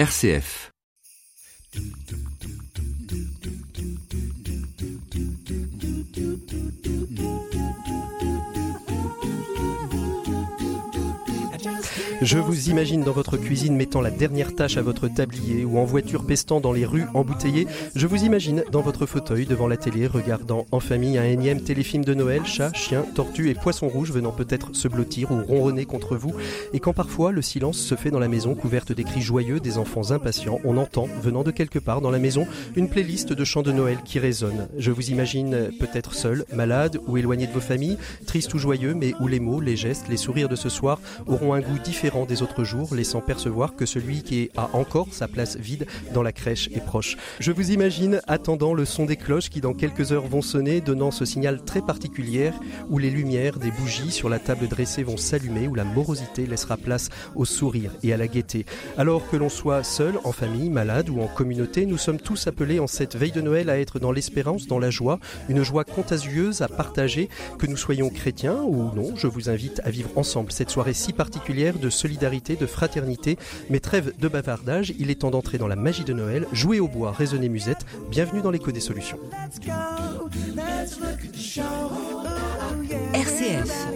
RCF. Je vous imagine dans votre cuisine mettant la dernière tâche à votre tablier ou en voiture pestant dans les rues embouteillées. Je vous imagine dans votre fauteuil devant la télé regardant en famille un énième téléfilm de Noël, chats, chiens, tortues et poissons rouges venant peut-être se blottir ou ronronner contre vous. Et quand parfois le silence se fait dans la maison couverte des cris joyeux des enfants impatients, on entend, venant de quelque part dans la maison, une playlist de chants de Noël qui résonne. Je vous imagine peut-être seul, malade ou éloigné de vos familles, triste ou joyeux, mais où les mots, les gestes, les sourires de ce soir auront un goût différent des autres jours, laissant percevoir que celui qui a encore sa place vide dans la crèche est proche. Je vous imagine attendant le son des cloches qui dans quelques heures vont sonner, donnant ce signal très particulier où les lumières des bougies sur la table dressée vont s'allumer, où la morosité laissera place au sourire et à la gaieté. Alors que l'on soit seul, en famille, malade ou en communauté, nous sommes tous appelés en cette veille de Noël à être dans l'espérance, dans la joie, une joie contagieuse à partager, que nous soyons chrétiens ou non. Je vous invite à vivre ensemble cette soirée si particulière de solidarité, de fraternité. Mais trêve de bavardage, il est temps d'entrer dans la magie de Noël, jouer au bois, raisonner musette. Bienvenue dans l'écho des solutions. RCF,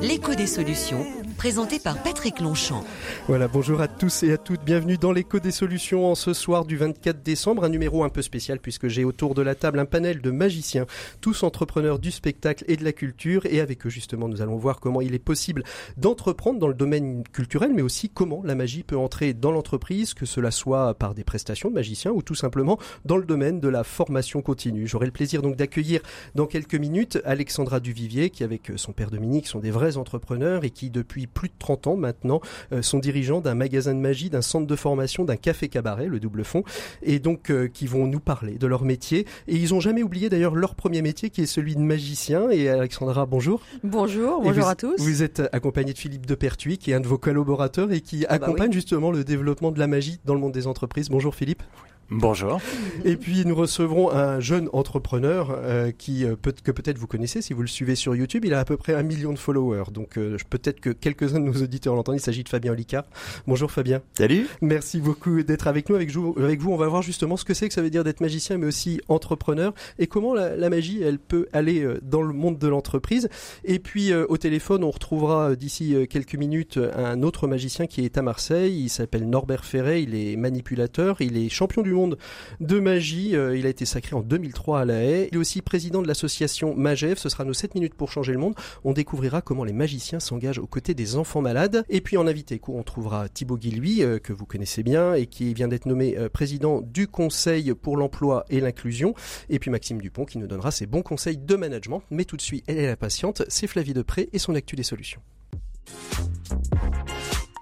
l'écho des solutions, présenté par Patrick Longchamp. Voilà, bonjour à tous et à toutes, bienvenue dans l'écho des solutions en ce soir du 24 décembre, un numéro un peu spécial puisque j'ai autour de la table un panel de magiciens, tous entrepreneurs du spectacle et de la culture et avec eux justement nous allons voir comment il est possible d'entreprendre dans le domaine culturel mais aussi comment la magie peut entrer dans l'entreprise, que cela soit par des prestations de magiciens ou tout simplement dans le domaine de la formation continue. J'aurai le plaisir donc d'accueillir dans quelques minutes Alexandra Duvivier qui avec son père Dominique sont des vrais entrepreneurs et qui depuis plus de 30 ans maintenant euh, sont dirigeants d'un magasin de magie, d'un centre de formation, d'un café cabaret, le double fond, et donc euh, qui vont nous parler de leur métier. Et ils ont jamais oublié d'ailleurs leur premier métier qui est celui de magicien. Et Alexandra, bonjour. Bonjour, bonjour vous- à tous. Vous êtes accompagné de Philippe de Pertuis, qui est un de vos collaborateurs et qui Ah bah accompagne oui. justement le développement de la magie dans le monde des entreprises. Bonjour Philippe. Bonjour. Et puis nous recevrons un jeune entrepreneur euh, qui euh, peut, que peut-être vous connaissez si vous le suivez sur YouTube. Il a à peu près un million de followers. Donc euh, peut-être que quelques-uns de nos auditeurs l'entendent. Il s'agit de Fabien Olicard. Bonjour Fabien. Salut. Merci beaucoup d'être avec nous. Avec vous, avec vous, on va voir justement ce que c'est que ça veut dire d'être magicien, mais aussi entrepreneur, et comment la, la magie, elle peut aller euh, dans le monde de l'entreprise. Et puis euh, au téléphone, on retrouvera euh, d'ici quelques minutes un autre magicien qui est à Marseille. Il s'appelle Norbert Ferret. Il est manipulateur. Il est champion du monde de magie. Euh, il a été sacré en 2003 à La Haye. Il est aussi président de l'association Magef. Ce sera nos 7 minutes pour changer le monde. On découvrira comment les magiciens s'engagent aux côtés des enfants malades. Et puis en invité on trouvera Thibaut Guilhuy, euh, que vous connaissez bien et qui vient d'être nommé euh, président du Conseil pour l'emploi et l'inclusion. Et puis Maxime Dupont qui nous donnera ses bons conseils de management. Mais tout de suite, elle est la patiente, c'est Flavie Depré et son actu des solutions.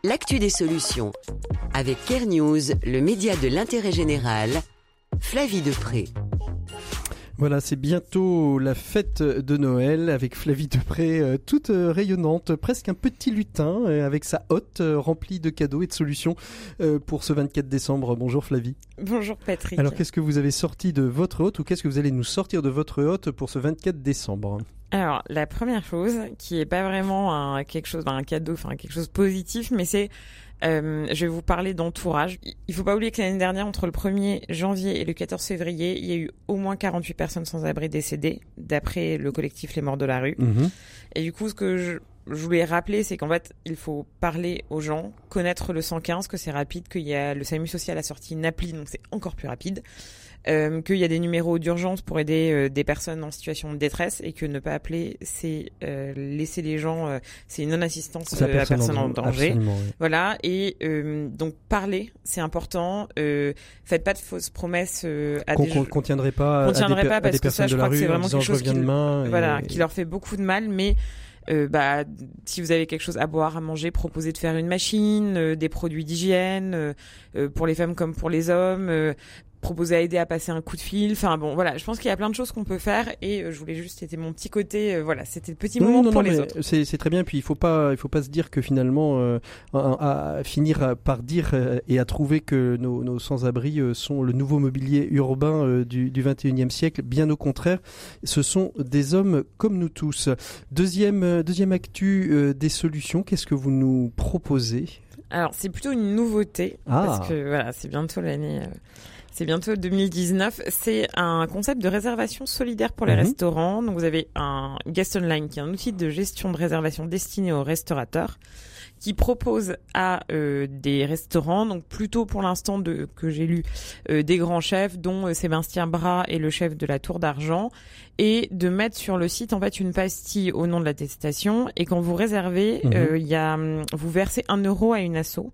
L'actu des solutions, avec Care News, le média de l'intérêt général, Flavie Depré. Voilà, c'est bientôt la fête de Noël avec Flavie Depré, euh, toute euh, rayonnante, presque un petit lutin euh, avec sa hotte remplie de cadeaux et de solutions pour ce 24 décembre. Bonjour Flavie. Bonjour Patrick. Alors qu'est-ce que vous avez sorti de votre hotte ou qu'est-ce que vous allez nous sortir de votre hotte pour ce 24 décembre? Alors, la première chose, qui est pas vraiment un, quelque chose, un cadeau, enfin quelque chose de positif, mais c'est, euh, je vais vous parler d'entourage. Il faut pas oublier que l'année dernière, entre le 1er janvier et le 14 février, il y a eu au moins 48 personnes sans abri décédées, d'après le collectif Les Morts de la rue. Et du coup, ce que je, je voulais rappeler, c'est qu'en fait, il faut parler aux gens, connaître le 115, que c'est rapide, qu'il y a le SAMU social a sorti une appli, donc c'est encore plus rapide. Euh, qu'il y a des numéros d'urgence pour aider euh, des personnes en situation de détresse et que ne pas appeler, c'est euh, laisser les gens, euh, c'est une non-assistance euh, à personne en danger. Oui. Voilà, et euh, donc parler, c'est important. Euh, faites pas de fausses promesses euh, à Qu'on des qu'on- qu'on tiendrait pas, qu'on à des, pas à parce que ça, je crois que c'est en vraiment quelque chose qui- et- voilà, qui leur fait beaucoup de mal, mais euh, bah, si vous avez quelque chose à boire, à manger, proposez de faire une machine, euh, des produits d'hygiène, euh, euh, pour les femmes comme pour les hommes, euh, proposer à aider à passer un coup de fil. Enfin bon, voilà, je pense qu'il y a plein de choses qu'on peut faire et euh, je voulais juste, c'était mon petit côté, euh, voilà, c'était le petit moment non, pour non, les autres. C'est très bien. Puis il faut pas, il faut pas se dire que finalement, euh, à, à finir par dire et à trouver que nos, nos sans-abri sont le nouveau mobilier urbain du, du 21e siècle. Bien au contraire, ce sont des hommes comme nous tous. Deuxième, deuxième actu des solutions. Qu'est-ce que vous nous proposez? Alors c'est plutôt une nouveauté Ah. parce que voilà, c'est bientôt l'année. C'est bientôt 2019. C'est un concept de réservation solidaire pour les Mhm. restaurants. Donc vous avez un Guest Online qui est un outil de gestion de réservation destiné aux restaurateurs qui propose à euh, des restaurants, donc plutôt pour l'instant de que j'ai lu euh, des grands chefs, dont euh, Sébastien Bras et le chef de la Tour d'Argent, et de mettre sur le site en fait une pastille au nom de l'attestation. Et quand vous réservez, Mhm. il y a, vous versez un euro à une asso.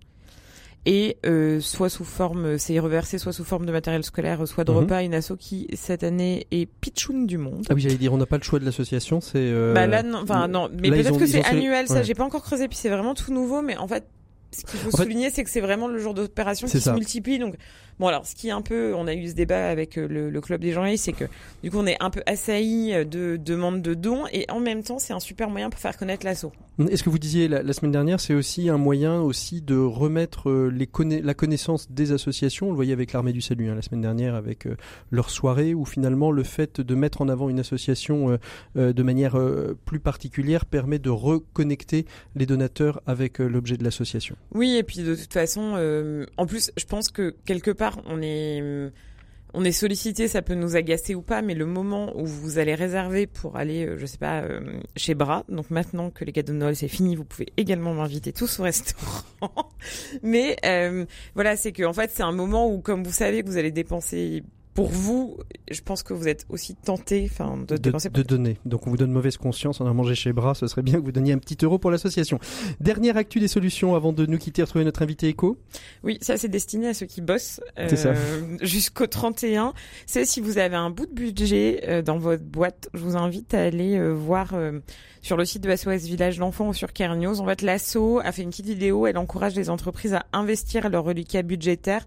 Et euh, soit sous forme, c'est reversé soit sous forme de matériel scolaire, soit de Mhm. repas, une asso qui cette année est Pitchoun du monde. Ah oui, j'allais dire, on n'a pas le choix de l'association, c'est. euh, Bah là, non, enfin non, mais peut-être que c'est annuel, ça ouais. j'ai pas encore creusé, puis c'est vraiment tout nouveau, mais en fait, ce qu'il faut En fait- souligner, c'est que c'est vraiment le jour d'opération qui ça. se multiplie. Donc, bon alors, ce qui est un peu, on a eu ce débat avec euh, le, le club des journalistes, c'est que du coup, on est un peu assailli euh, de demandes de dons, et en même temps, c'est un super moyen pour faire connaître l'assaut. Est-ce que vous disiez la, la semaine dernière, c'est aussi un moyen aussi de remettre euh, les conna- la connaissance des associations? On le voyait avec l'armée du salut hein, la semaine dernière avec euh, leur soirée où finalement le fait de mettre en avant une association euh, euh, de manière plus particulière permet de reconnecter les donateurs avec l'objet de l'association. Oui, et puis de toute façon, en plus, je pense que quelque part, on est, on est sollicité, ça peut nous agacer ou pas, mais le moment où vous allez réserver pour aller, euh, je sais pas, euh, chez Bras, donc maintenant que les cadeaux de Noël c'est fini, vous pouvez également m'inviter tous au restaurant. mais euh, voilà, c'est que en fait, c'est un moment où, comme vous savez que vous allez dépenser pour vous, je pense que vous êtes aussi tenté, enfin, de, de, dépenser de donner. Donc on vous donne mauvaise conscience, on a mangé chez Bras, ce serait bien que vous donniez un petit euro pour l'association. Dernière actu des solutions avant de nous quitter, retrouver notre invité éco. Oui, ça c'est destiné à ceux qui bossent euh, jusqu'au 31. C'est si vous avez un bout de budget euh, dans votre boîte, je vous invite à aller euh, voir euh, sur le site de SOS Village d'enfants ou sur Kernios. En fait, l'asso a fait une petite vidéo, elle encourage les entreprises à investir leur reliquat budgétaire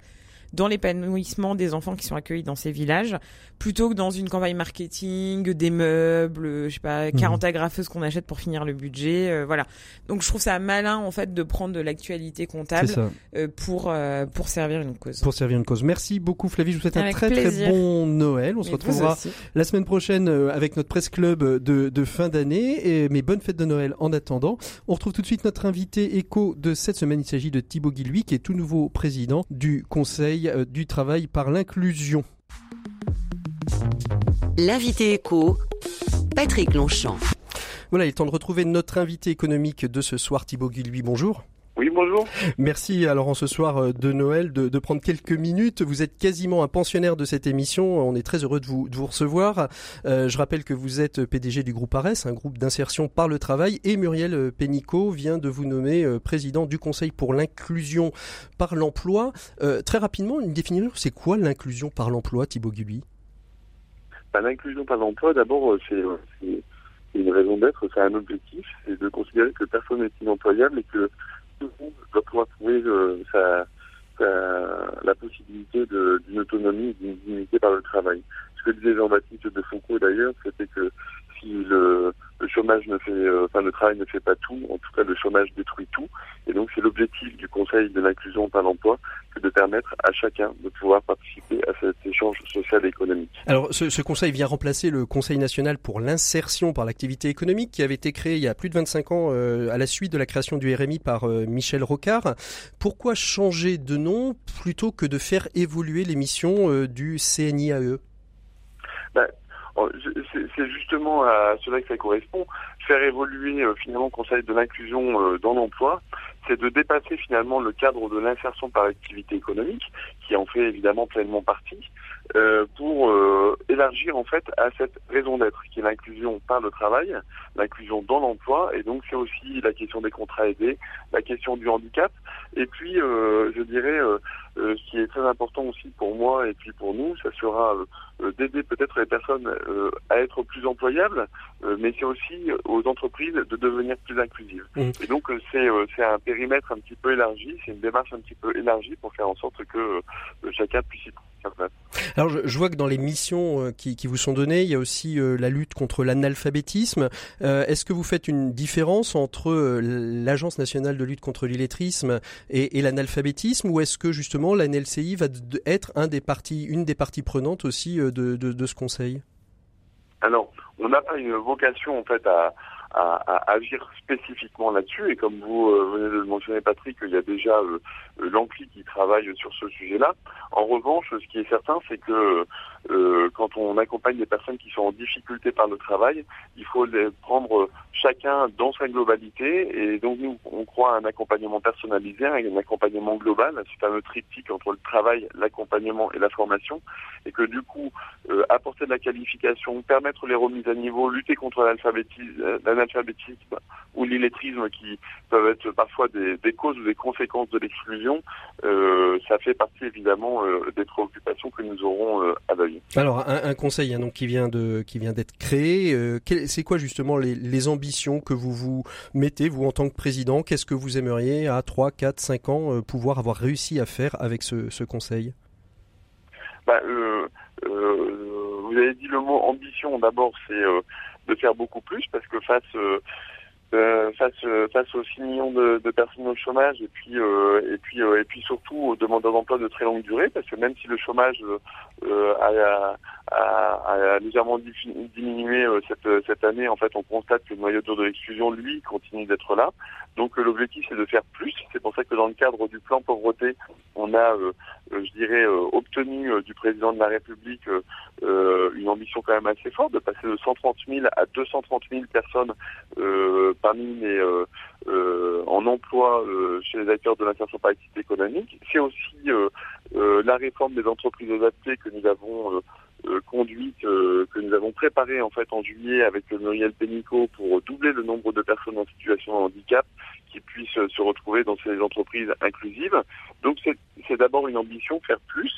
dans l'épanouissement des enfants qui sont accueillis dans ces villages, plutôt que dans une campagne marketing, des meubles, euh, je sais pas, 40 agrafeuses qu'on achète pour finir le budget, euh, voilà. Donc je trouve ça malin en fait de prendre de l'actualité comptable euh, pour euh, pour servir une cause. pour servir une cause. Merci beaucoup Flavie, je vous souhaite un très plaisir. très bon Noël. On se Mais retrouvera la semaine prochaine avec notre presse club de, de fin d'année. Et mes bonnes fêtes de Noël en attendant. On retrouve tout de suite notre invité éco de cette semaine. Il s'agit de Thibaut Guilhuy, qui est tout nouveau président du Conseil euh, du travail par l'inclusion. L'invité écho, Patrick Longchamp. Voilà, il est temps de retrouver notre invité économique de ce soir, Thibaut Guilhuy. Bonjour. Oui, bonjour. Merci alors en ce soir euh, de Noël de, de prendre quelques minutes. Vous êtes quasiment un pensionnaire de cette émission. On est très heureux de vous, de vous recevoir. Euh, je rappelle que vous êtes PDG du groupe ARES, un groupe d'insertion par le travail, et Muriel euh, Pénicaud vient de vous nommer président du Conseil pour l'inclusion par l'emploi. Euh, très rapidement, une définition, c'est quoi l'inclusion par l'emploi, Thibaut Gulli Bah, L'inclusion par l'emploi, d'abord, c'est une raison d'être, c'est un objectif, c'est de considérer que personne n'est inemployable et que monde doit pouvoir trouver euh, sa, sa- la possibilité d'une autonomie d'une dignité par le travail. Ce que disait Jean-Baptiste de Foucault d'ailleurs, c'était que si le, le chômage ne fait, euh, enfin le travail ne fait pas tout, en tout cas le chômage détruit tout. Et donc c'est l'objectif du Conseil de l'inclusion par l'emploi que de permettre à chacun de pouvoir participer à cet échange social et économique. Alors, ce, ce conseil vient remplacer le Conseil national pour l'insertion par l'activité économique qui avait été créé il y a plus de 25 ans euh, à la suite de la création du RMI par euh, Michel Rocard. Pourquoi changer de nom plutôt que de faire évoluer les missions du CNIAE je- C'est c'est justement à cela que ça correspond. Faire évoluer euh, finalement le Conseil de l'inclusion euh, dans l'emploi, c'est de dépasser finalement le cadre de l'insertion par l'activité économique, qui en fait évidemment pleinement partie, euh, pour euh, élargir en fait à cette raison d'être qui est l'inclusion par le travail, l'inclusion dans l'emploi et donc c'est aussi la question des contrats aidés, la question du handicap et puis euh, je dirais euh, euh, ce qui est très important aussi pour moi et puis pour nous, ça sera d'aider peut-être les personnes à être plus employables, mais c'est aussi aux entreprises de devenir plus inclusives. Mmh. Et donc c'est c'est un périmètre un petit peu élargi, c'est une démarche un petit peu élargie pour faire en sorte que chacun puisse y trouver alors je, vois que dans les missions euh, qui, vous sont données, il y a aussi euh, la lutte contre l'analphabétisme. Euh, est-ce que vous faites une différence entre l'Agence nationale de lutte contre l'illettrisme et, l'analphabétisme ou est-ce que justement l'ANLCI va être un des parties, une des parties prenantes aussi de, ce conseil? Alors on n'a pas une vocation en fait à, agir spécifiquement là-dessus. Et comme vous venez de le mentionner Patrick, il y a déjà l'ampli qui travaille sur ce sujet-là. En revanche, ce qui est certain, c'est que quand on accompagne des personnes qui sont en difficulté par le travail, il faut les prendre chacun dans sa globalité. Et donc nous, on croit à un accompagnement personnalisé, un accompagnement global, c'est un triptyque entre le travail, l'accompagnement et la formation, et que du coup, euh, apporter de la qualification, permettre les remises à niveau, lutter contre l'analphabétisme ou l'illettrisme qui peuvent être parfois des, causes ou des conséquences de l'exclusion, euh, ça fait partie évidemment euh, des préoccupations que nous aurons à l'œil. Alors un, conseil hein, donc qui vient de qui vient d'être créé, c'est quoi justement les, les ambitions que vous vous mettez vous en tant que président? Qu'est-ce que vous aimeriez à 3, 4, 5 ans pouvoir avoir réussi à faire avec ce, ce conseil? Bah, euh, euh, Vous avez dit le mot ambition. D'abord, c'est euh, de faire beaucoup plus parce que face euh, face face aux 6 millions de, de, personnes au chômage et puis euh, et puis et puis surtout aux demandeurs d'emploi de très longue durée parce que même si le chômage a, a, a, légèrement diminué cette cette année en fait on constate que le noyau dur de l'exclusion lui continue d'être là. Donc l'objectif c'est de faire plus. C'est pour ça que dans le cadre du plan pauvreté on a je dirais obtenu du président de la République une ambition quand même assez forte de passer de 130 000 à 230 000 personnes parmi les euh, euh, en emploi euh, chez les acteurs de l'insertion par économique. C'est aussi la réforme des entreprises adaptées que nous avons conduite, que nous avons préparée en fait en juillet avec Muriel Pénicaud pour doubler le nombre de personnes en situation de handicap qui puissent se retrouver dans ces entreprises inclusives. Donc c'est d'abord une ambition, faire plus.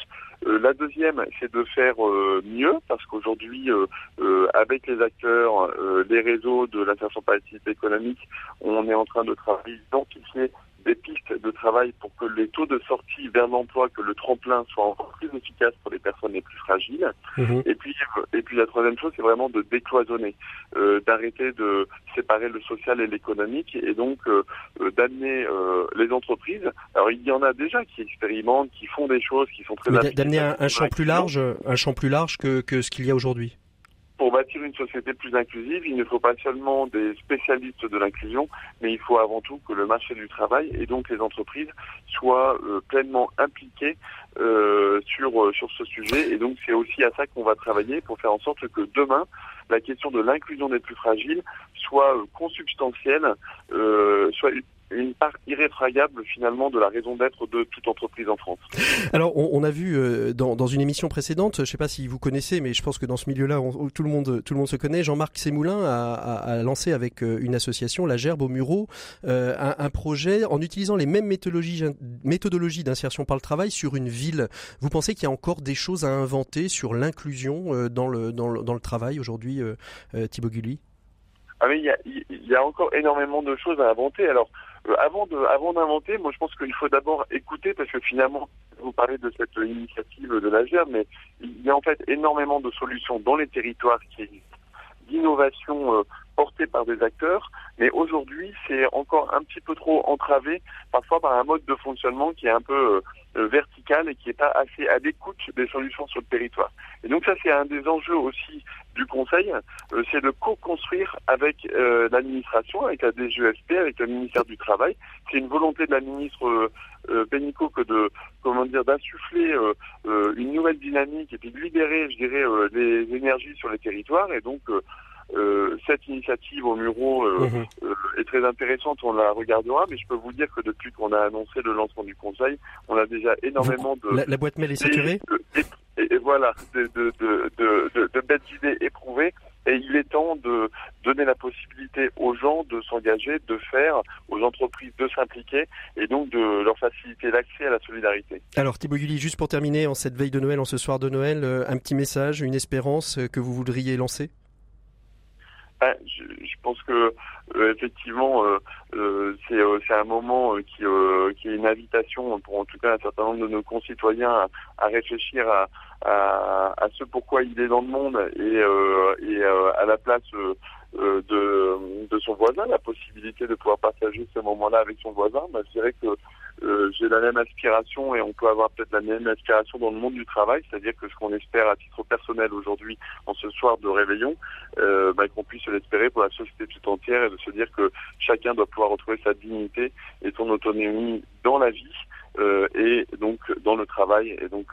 Euh, la deuxième, c'est de faire euh, mieux, parce qu'aujourd'hui, euh, avec les acteurs, les réseaux de l'insertion par économique, on est en train de travailler, d'identifier des pistes de travail pour que les taux de sortie vers l'emploi, que le tremplin soit encore plus efficace pour les personnes les plus fragiles. Mhm. Et puis, et puis la troisième chose, c'est vraiment de décloisonner, euh, d'arrêter de séparer le social et l'économique, et donc euh, euh, d'amener les entreprises. Alors il y en a déjà qui expérimentent, qui font des choses, qui sont très. D'amener un, champ plus large, un champ plus large que, que ce qu'il y a aujourd'hui pour bâtir une société plus inclusive, il ne faut pas seulement des spécialistes de l'inclusion, mais il faut avant tout que le marché du travail et donc les entreprises soient euh, pleinement impliquées euh, sur euh, sur ce sujet. Et donc c'est aussi à ça qu'on va travailler pour faire en sorte que demain la question de l'inclusion des plus fragiles soit consubstantielle, soit une part irréfragable finalement de la raison d'être de toute entreprise en France. Alors on, a vu euh, dans, dans, une émission précédente, je ne sais pas si vous connaissez, mais je pense que dans ce milieu-là, tout le monde tout le monde se connaît. Jean-Marc Sémoulin a, a, lancé avec euh, une association, la Gerbe au Murau, euh, un, un, projet en utilisant les mêmes méthodologies, méthodologies d'insertion par le travail sur une ville. Vous pensez qu'il y a encore des choses à inventer sur l'inclusion dans le, dans le, dans le travail aujourd'hui, Thibaut Gulli? Ah mais il y a, y a encore énormément de choses à inventer. Alors euh, avant de, avant d'inventer, moi je pense qu'il faut d'abord écouter parce que finalement, vous parlez de cette initiative de la GER, mais il y a en fait énormément de solutions dans les territoires qui d'innovation portée par des acteurs, mais aujourd'hui c'est encore un petit peu trop entravé, parfois par un mode de fonctionnement qui est un peu euh, vertical et qui n'est pas assez à l'écoute des solutions sur le territoire. Et donc ça c'est un des enjeux aussi du Conseil, euh, c'est de co-construire avec euh, l'administration, avec la DGESP, avec le ministère du Travail. C'est une volonté de la ministre euh, que de comment dire d'insuffler une nouvelle dynamique et puis de libérer, je dirais, les énergies sur les territoires. Et donc cette initiative au Muro mhm. est très intéressante, on la regardera, mais je peux vous dire que depuis qu'on a annoncé le lancement du Conseil, on a déjà énormément de... La, boîte mail est saturée? et, voilà, de, de, de, de, belles idées éprouvées. Et il est temps de donner la possibilité aux gens de s'engager, de faire, aux entreprises de s'impliquer et donc de leur faciliter l'accès à la solidarité. Alors Thibaut Gulli, juste pour terminer, en cette veille de Noël, en ce soir de Noël, euh, un petit message, une espérance euh, que vous voudriez lancer? Je, je, pense que euh, effectivement, euh, euh, c'est un moment qui, qui est une invitation pour en tout cas un certain nombre de nos concitoyens à, à réfléchir à, à, à, ce pourquoi il est dans le monde et, et à la place de, de son voisin, la possibilité de pouvoir partager ce moment-là avec son voisin. Ben, je dirais que euh, j'ai la même aspiration et on peut avoir peut-être la même aspiration dans le monde du travail, c'est-à-dire que ce qu'on espère à titre personnel aujourd'hui, en ce soir de réveillon, euh, bah, qu'on puisse l'espérer pour la société tout entière et de se dire que chacun doit pouvoir retrouver sa dignité et son autonomie dans la vie. Euh, et donc dans le travail. Et donc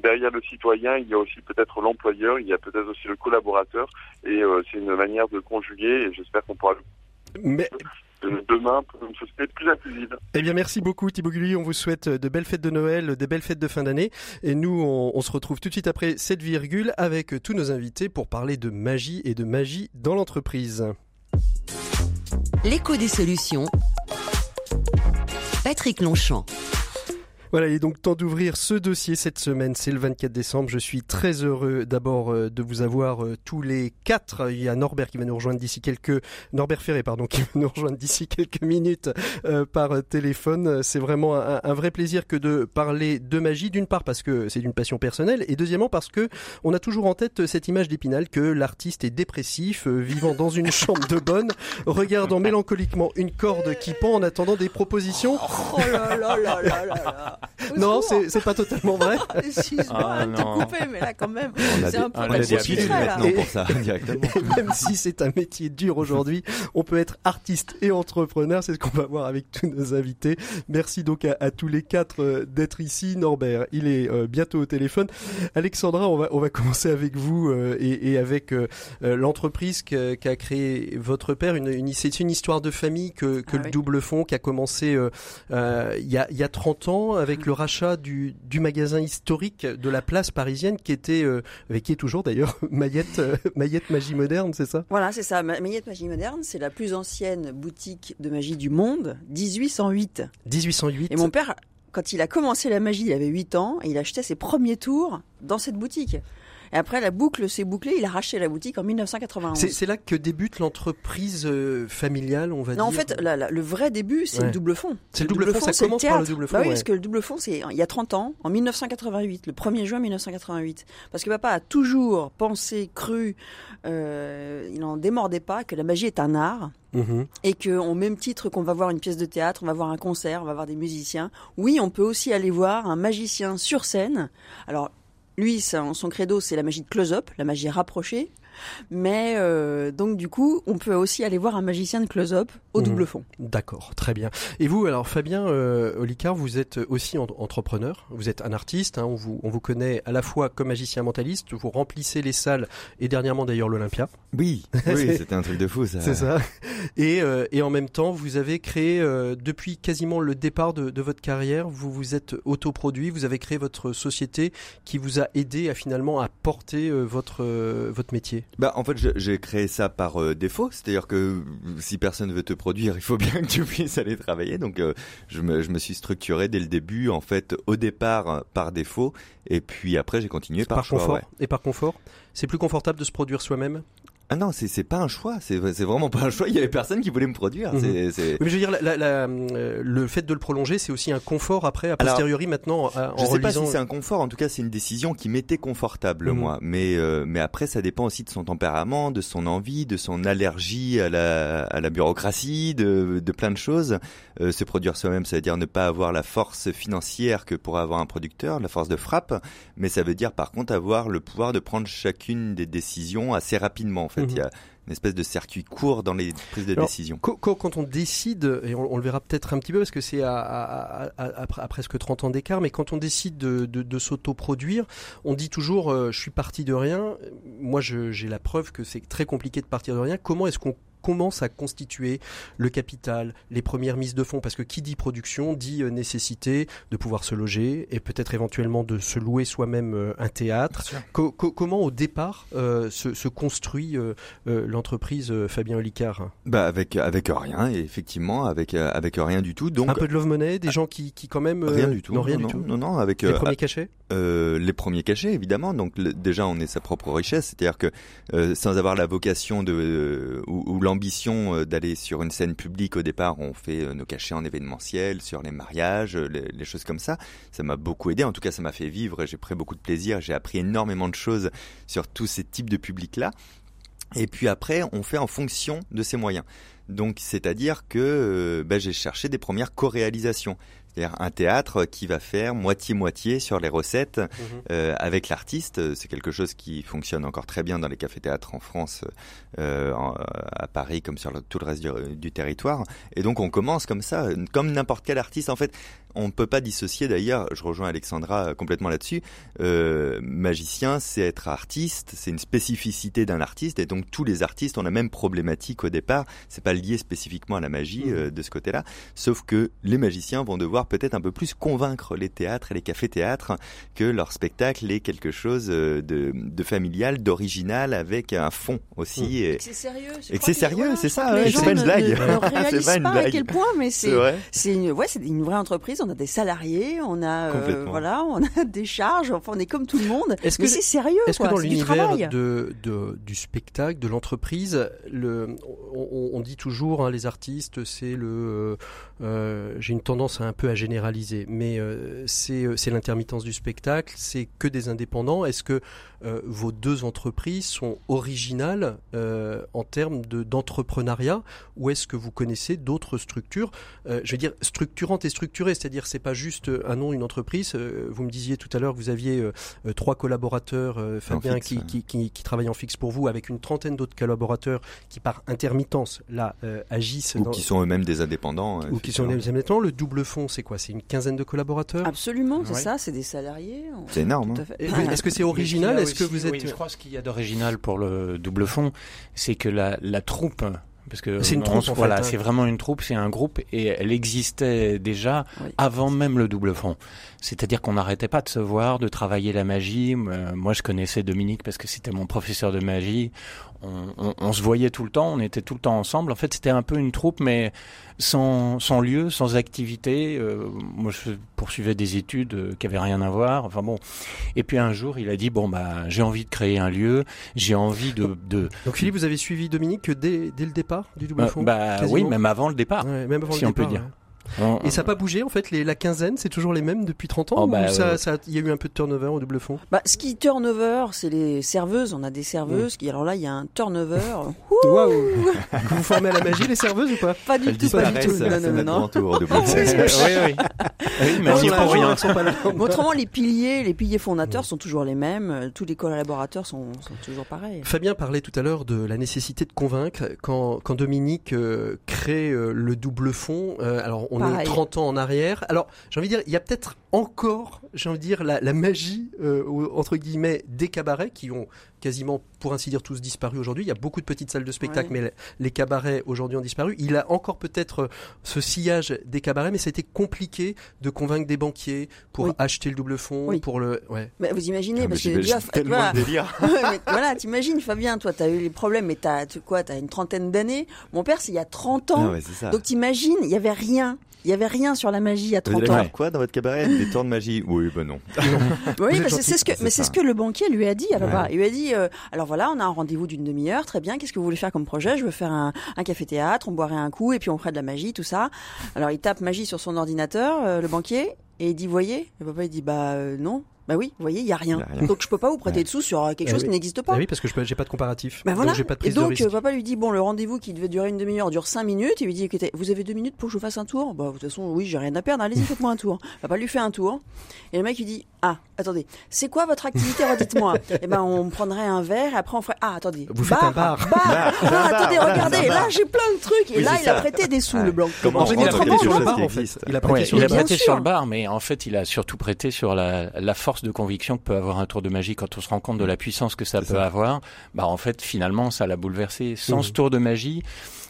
derrière le citoyen, il y a aussi peut-être l'employeur, il y a peut-être aussi le collaborateur. Et c'est une manière de conjuguer. Et j'espère qu'on pourra mais... demain pour une société plus inclusive. Eh bien, merci beaucoup Thibaut Gulli. On vous souhaite de belles fêtes de Noël, des belles fêtes de fin d'année. Et nous, on, on, se retrouve tout de suite après cette virgule avec tous nos invités pour parler de magie et de magie dans l'entreprise. L'écho des solutions. Patrick Longchamp. Voilà, il est donc temps d'ouvrir ce dossier cette semaine. C'est le 24 décembre. Je suis très heureux d'abord euh, de vous avoir euh, tous les quatre. Il y a Norbert qui va nous rejoindre d'ici quelques Norbert Ferré pardon qui va nous rejoindre d'ici quelques minutes euh, par téléphone. C'est vraiment un, vrai plaisir que de parler de magie. D'une part parce que c'est d'une passion personnelle et deuxièmement parce que on a toujours en tête cette image d'Épinal que l'artiste est dépressif, vivant dans une chambre de bonne, regardant mélancoliquement une corde qui pend en attendant des propositions. Oh là là là là là non, c'est pas totalement vrai. Excuse-moi ah, de te couper, mais là quand même, c'est un peu maintenant pour ça, directement. même si c'est un métier dur aujourd'hui, on peut être artiste et entrepreneur. C'est ce qu'on va voir avec tous nos invités. Merci donc à, tous les quatre euh, d'être ici. Norbert, il est euh, bientôt au téléphone. Alexandra, on va, on va commencer avec vous euh, et, et, avec l'entreprise qu'a créé votre père. Une, une c'est une histoire de famille que, que ah le double fond qui a commencé il, y a, il y a 30 ans avec le rachat du, du magasin historique de la place parisienne qui était, euh, avec qui est toujours d'ailleurs, Mayette, euh, Mayette Magie Moderne, c'est ça? Voilà, c'est ça. Mayette Magie Moderne, c'est la plus ancienne boutique de magie du monde, 1808. 1808. Et mon père, quand il a commencé la magie, il avait 8 ans, et il achetait ses premiers tours dans cette boutique. Et après, la boucle s'est bouclée. Il a racheté la boutique en 1991. C'est là que débute l'entreprise euh, familiale, on va dire. Non, en fait, le vrai début, c'est le double fond. C'est le, double, fond, ça commence par le double fond. Bah oui, parce que le double fond, c'est il y a 30 ans, en 1988, le 1er juin 1988. Parce que papa a toujours pensé, cru, euh, il n'en démordait pas, que la magie est un art. Mhm. Et qu'au même titre qu'on va voir une pièce de théâtre, on va voir un concert, on va voir des musiciens, oui, on peut aussi aller voir un magicien sur scène. Alors, lui, son credo, c'est la magie de close-up, la magie rapprochée. Mais euh, donc du coup, on peut aussi aller voir un magicien de close-up au double mhm. fond. D'accord, très bien. Et vous, alors Fabien euh, Olicard, vous êtes aussi entrepreneur, vous êtes un artiste, hein, on, vous, on vous connaît à la fois comme magicien mentaliste, vous remplissez les salles et dernièrement d'ailleurs l'Olympia. Oui, oui c'était un truc de fou ça. C'est ça. Et, euh, et en même temps, vous avez créé, euh, depuis quasiment le départ de, de votre carrière, vous vous êtes autoproduit, vous avez créé votre société qui vous a aidé à finalement à porter euh, votre, votre métier. Bah en fait j'ai créé ça par euh, défaut, c'est-à-dire que si personne veut te produire, il faut bien que tu puisses aller travailler. Donc euh, je, me, je me suis structuré dès le début en fait au départ par défaut et puis après j'ai continué par, par confort. Et par confort, c'est plus confortable de se produire soi-même? Ah non, c'est c'est pas un choix, c'est c'est vraiment pas un choix. Il y avait personne qui voulait me produire. Mhm. Mais je veux dire, la, la, euh, le fait de le prolonger, c'est aussi un confort après, a posteriori maintenant. En je sais pas si c'est un confort. En tout cas, c'est une décision qui m'était confortable mhm. moi. Mais euh, mais après, ça dépend aussi de son tempérament, de son envie, de son allergie à la à la bureaucratie, de de plein de choses. Euh, se produire soi-même, ça veut dire ne pas avoir la force financière que pourrait avoir un producteur, la force de frappe. Mais ça veut dire par contre avoir le pouvoir de prendre chacune des décisions assez rapidement. En fait, il y a mhm. une espèce de circuit court dans les prises de décision. Quand, on décide, et on, le verra peut-être un petit peu parce que c'est à, à, presque 30 ans d'écart, mais quand on décide de, de, de s'autoproduire, on dit toujours euh, je suis parti de rien. Moi, j'ai la preuve que c'est très compliqué de partir de rien. Comment est-ce qu'on commence à constituer le capital, les premières mises de fonds, parce que qui dit production dit euh, nécessité de pouvoir se loger et peut-être éventuellement de se louer soi-même euh, un théâtre. comment au départ euh, se, construit l'entreprise Fabien Olicard Bah avec avec rien, et effectivement avec avec rien du tout. Donc un peu de love money, des gens qui, qui quand même rien du tout. Non rien du tout. Non non avec les premiers cachets? les premiers cachets évidemment. Donc déjà on est sa propre richesse, c'est-à-dire que sans avoir la vocation de ou, ou l'ambition euh, d'aller sur une scène publique au départ, on fait euh, nos cachets en événementiel, sur les mariages, euh, les, choses comme ça. Ça m'a beaucoup aidé. En tout cas, ça m'a fait vivre. J'ai pris beaucoup de plaisir. J'ai appris énormément de choses sur tous ces types de publics-là. Et puis après, on fait en fonction de ces moyens. Donc, c'est-à-dire que ben, j'ai cherché des premières co-réalisations. C'est-à-dire un théâtre qui va faire moitié-moitié sur les recettes mhm. euh, avec l'artiste. C'est quelque chose qui fonctionne encore très bien dans les cafés-théâtres en France, euh, à Paris comme sur tout le reste du, du, territoire. Et donc on commence comme ça, comme n'importe quel artiste. En fait, on ne peut pas dissocier d'ailleurs, je rejoins Alexandra complètement là-dessus, euh, magicien c'est être artiste, c'est une spécificité d'un artiste et donc tous les artistes ont la même problématique au départ, c'est pas lié spécifiquement à la magie mmh. euh, de ce côté-là, sauf que les magiciens vont devoir peut-être un peu plus convaincre les théâtres et les cafés-théâtres que leur spectacle est quelque chose euh, de, familial, d'original avec un fond aussi. Mmh. Et, c'est sérieux. Et que c'est sérieux, c'est ça, c'est pas une blague. c'est pas, une blague. à quel point, mais c'est une, ouais, c'est une vraie entreprise on a des salariés, on a euh, voilà, on a des charges, enfin on est comme tout le monde. Est-ce que c'est sérieux Est-ce que dans l'univers de, de, du spectacle, de l'entreprise, le, on, on, dit toujours hein, les artistes, c'est le, euh, j'ai une tendance à un peu à généraliser, mais euh, c'est l'intermittence du spectacle, c'est que des indépendants. Est-ce que vos deux entreprises sont originales en termes de d'entrepreneuriat, ou est-ce que vous connaissez d'autres structures, je veux dire structurantes et structurées, c'est-à-dire c'est pas juste un nom, une entreprise. Euh, vous me disiez tout à l'heure que vous aviez euh, euh, trois collaborateurs, Fabien, qui, qui, qui, qui, travaillent en fixe pour vous, avec une trentaine d'autres collaborateurs qui par intermittence là agissent. Ou qui sont eux-mêmes des indépendants. Ou qui sont des indépendants. Le double fond, c'est quoi? C'est une quinzaine de collaborateurs? Absolument, c'est ça, c'est des salariés. C'est énorme. Hein. Est-ce que c'est original? Est-ce que vous êtes Je crois ce qu'il y a d'original pour le double fond, c'est que la, la troupe parce que c'est une troupe, voilà, c'est vraiment une troupe, c'est un groupe et elle existait déjà avant même le double fond. C'est-à-dire qu'on n'arrêtait pas de se voir, de travailler la magie. Euh, moi, je connaissais Dominique parce que c'était mon professeur de magie. On, se voyait tout le temps, on était tout le temps ensemble. En fait, c'était un peu une troupe, mais sans, sans lieu, sans activité. Euh, moi, je poursuivais des études euh, qui avaient rien à voir. Enfin bon. Et puis un jour, il a dit bon bah, j'ai envie de créer un lieu. J'ai envie de, de. Donc Philippe, vous avez suivi Dominique dès, dès le départ du double fond? Bah, oui, même avant le départ, même avant si on peut dire. Et ça n'a pas bougé en fait, les, la quinzaine, c'est toujours les mêmes depuis 30 ans oh, bah, ou ça, il y a eu un peu de turnover au double fond? Bah, Ce qui turnover, c'est les serveuses. On a des serveuses qui, alors là, il y a un turnover. Waouh Vous formez à la magie les serveuses ou pas? Pas du tout, pas du tout. Non, non, non. Tour, oui, oui. oui mais rien. Sont pas là. Autrement, les piliers, les piliers fondateurs sont toujours les mêmes. Tous les collaborateurs sont, sont toujours pareils. Fabien parlait tout à l'heure de la nécessité de convaincre. Quand, quand Dominique euh, crée euh, le double fond, euh, alors on 30 ans en arrière. Alors, j'ai envie de dire, il y a peut-être encore, j'ai envie de dire, la, magie, euh, entre guillemets, des cabarets qui ont quasiment, pour ainsi dire, tous disparu aujourd'hui. Il y a beaucoup de petites salles de spectacle, mais les, cabarets aujourd'hui ont disparu. Il a encore peut-être euh, ce sillage des cabarets, mais c'était compliqué de convaincre des banquiers pour acheter le double fond, pour le. Ouais. Mais vous imaginez, ah, parce que déjà, voilà, voilà, t'imagines, Fabien, toi, t'as eu les problèmes, mais t'as quoi, t'as une trentaine d'années. Mon père, c'est il y a 30 ans. Ah Donc t'imagines, il y avait rien. Il y avait rien sur la magie à 30 ans. quoi dans votre cabaret Des tours de magie? Oui, ben non. oui, mais c'est ce que, mais c'est ce que le banquier lui a dit à papa. Il lui a dit, euh, alors voilà, on a un rendez-vous d'une demi-heure, très bien. Qu'est-ce que vous voulez faire comme projet? Je veux faire un, un café-théâtre, on boirait un coup et puis on ferait de la magie, tout ça. Alors il tape magie sur son ordinateur, euh, le banquier, et il dit, voyez? Le papa il dit, bah euh, non. Bah oui, vous voyez, il y a rien. Donc je peux pas vous prêter de sous sur euh, quelque eh chose qui n'existe pas. Bah oui, parce que je j'ai pas de comparatif. Bah voilà. Donc, pas de prise et donc de risque. papa lui dit bon, le rendez-vous qui devait durer une demi-heure dure cinq minutes. Il lui dit écoutez, vous avez deux minutes pour que je vous fasse un tour? Bah de toute façon, oui, j'ai rien à perdre. Allez-y, faites-moi un tour. Papa lui fait un tour. Et le mec lui dit ah, attendez, c'est quoi votre activité? Redites-moi. Eh ben on prendrait un verre. Et après on ferait ah attendez. Vous faites un bar. bar. Ah, attendez, regardez, là j'ai plein de trucs. Et là il a prêté des sous le blanc. Comment il a prêté sur le bar en fait. Il a prêté sur le bar, mais en fait il a surtout prêté sur la force de conviction que peut avoir un tour de magie quand on se rend compte de la puissance que ça peut avoir, bah en fait finalement ça l'a bouleversé. Sans ce tour de magie,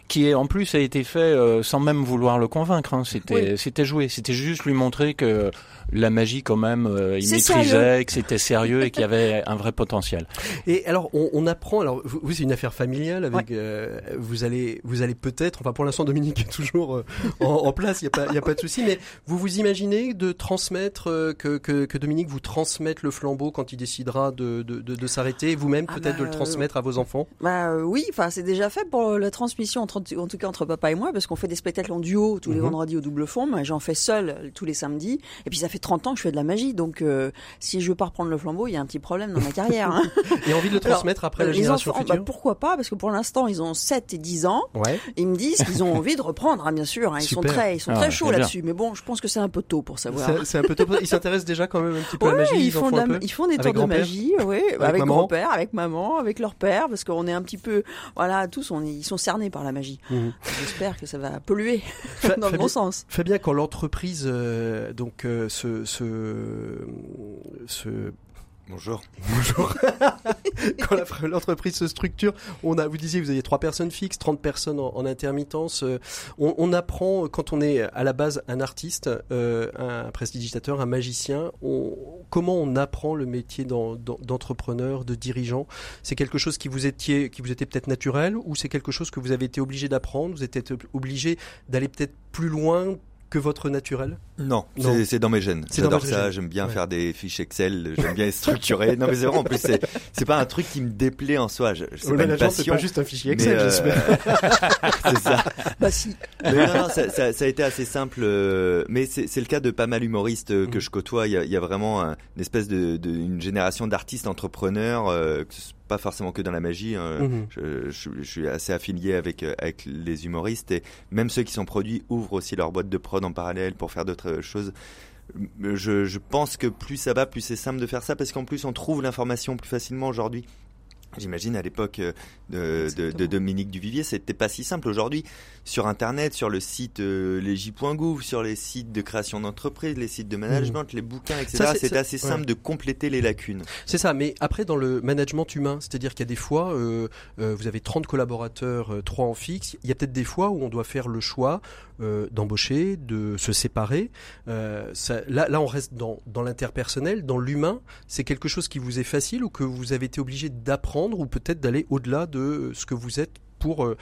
qui en plus a été fait euh, sans même vouloir le convaincre. Hein. C'était c'était joué, c'était juste lui montrer que la magie quand même, euh, il maîtrisait, que c'était sérieux et qu'il y avait un vrai potentiel. Et alors on, on apprend. Alors vous, c'est une affaire familiale avec. Euh, vous allez vous allez peut-être. Enfin pour l'instant Dominique est toujours euh, en, en, place. Il y a pas il y a pas de souci. Mais vous vous imaginez de transmettre que, que, que Dominique vous transmette le flambeau quand il décidera de de, de, s'arrêter, vous-même ah peut-être de le bah, transmettre à vos enfants? Bah oui. Enfin c'est déjà fait pour la transmission entre en tout cas entre papa et moi, parce qu'on fait des spectacles en duo tous les mhm. vendredis au double fond, mais j'en fais seul tous les samedis. Et puis ça fait 30 ans que je fais de la magie, donc euh, si je veux pas reprendre le flambeau, il y a un petit problème dans ma carrière. Hein. et envie de le transmettre après la génération enfants, bah, Pourquoi pas Parce que pour l'instant, ils ont 7 et 10 ans. Ouais. Ils me disent qu'ils ont envie de reprendre, hein, bien sûr. Hein. Ils sont très, ils sont très ah, chauds là-dessus. Mais bon, je pense que c'est un peu tôt pour savoir. C'est un peu tôt. Ils s'intéressent déjà quand même un petit peu à la magie. Ils, font, ils font des tours de magie, oui, avec, grand-père, avec maman, avec leur père, parce qu'on est un petit peu, voilà, tous, on, ils sont cernés par la magie. Mhm. J'espère que ça va polluer dans le bon sens. Fabien, quand l'entreprise euh, donc euh, se Bonjour. Bonjour. Quand l'entreprise se structure, on a, vous disiez, vous aviez trois personnes fixes, 30 personnes en, intermittence. Euh, on, apprend, quand on est à la base un artiste, euh, un prestidigitateur, un magicien, comment on apprend le métier d'entrepreneur, de dirigeant? C'est quelque chose qui vous, étiez, qui vous était peut-être naturel ou c'est quelque chose que vous avez été obligé d'apprendre? Vous êtes obligé d'aller peut-être plus loin que votre naturel Non, c'est dans mes gènes. J'adore ça, j'aime bien faire des fiches Excel, j'aime bien les structurer. non mais c'est vraiment, en plus c'est pas un truc qui me déplaît en soi. C'est pas une passion. C'est pas juste un fichier Excel, euh, j'espère. c'est ça. Bah si. Mais non, non ça, ça, ça, a été assez simple. Euh, mais c'est le cas de pas mal humoristes euh, que mm. je côtoie. Il y a, il y a vraiment une espèce de, de une génération d'artistes entrepreneurs, euh, pas forcément que dans la magie. Hein. Mhm. Je, je, suis assez affilié avec euh, avec les humoristes et même ceux qui sont produits ouvrent aussi leur boîte de prod en parallèle pour faire d'autres choses. Je, je pense que plus ça va, plus c'est simple de faire ça parce qu'en plus on trouve l'information plus facilement aujourd'hui. J'imagine à l'époque euh, de, de, de, Dominique Duvivier, c'était pas si simple. Aujourd'hui, sur Internet, sur le site euh, lesj.gouv, sur les sites de création d'entreprise, les sites de management, mmh. les bouquins, etc., c'est assez simple de compléter les lacunes. C'est ça, mais après, dans le management humain, c'est-à-dire qu'il y a des fois, euh, euh vous avez 30 collaborateurs, 3 en fixe, il y a peut-être des fois où on doit faire le choix d'embaucher, de se séparer. Ça, là, là, on reste dans, dans l'interpersonnel, dans l'humain. C'est quelque chose qui vous est facile ou que vous avez été obligé d'apprendre ou peut-être d'aller au-delà de ce que vous êtes pour euh,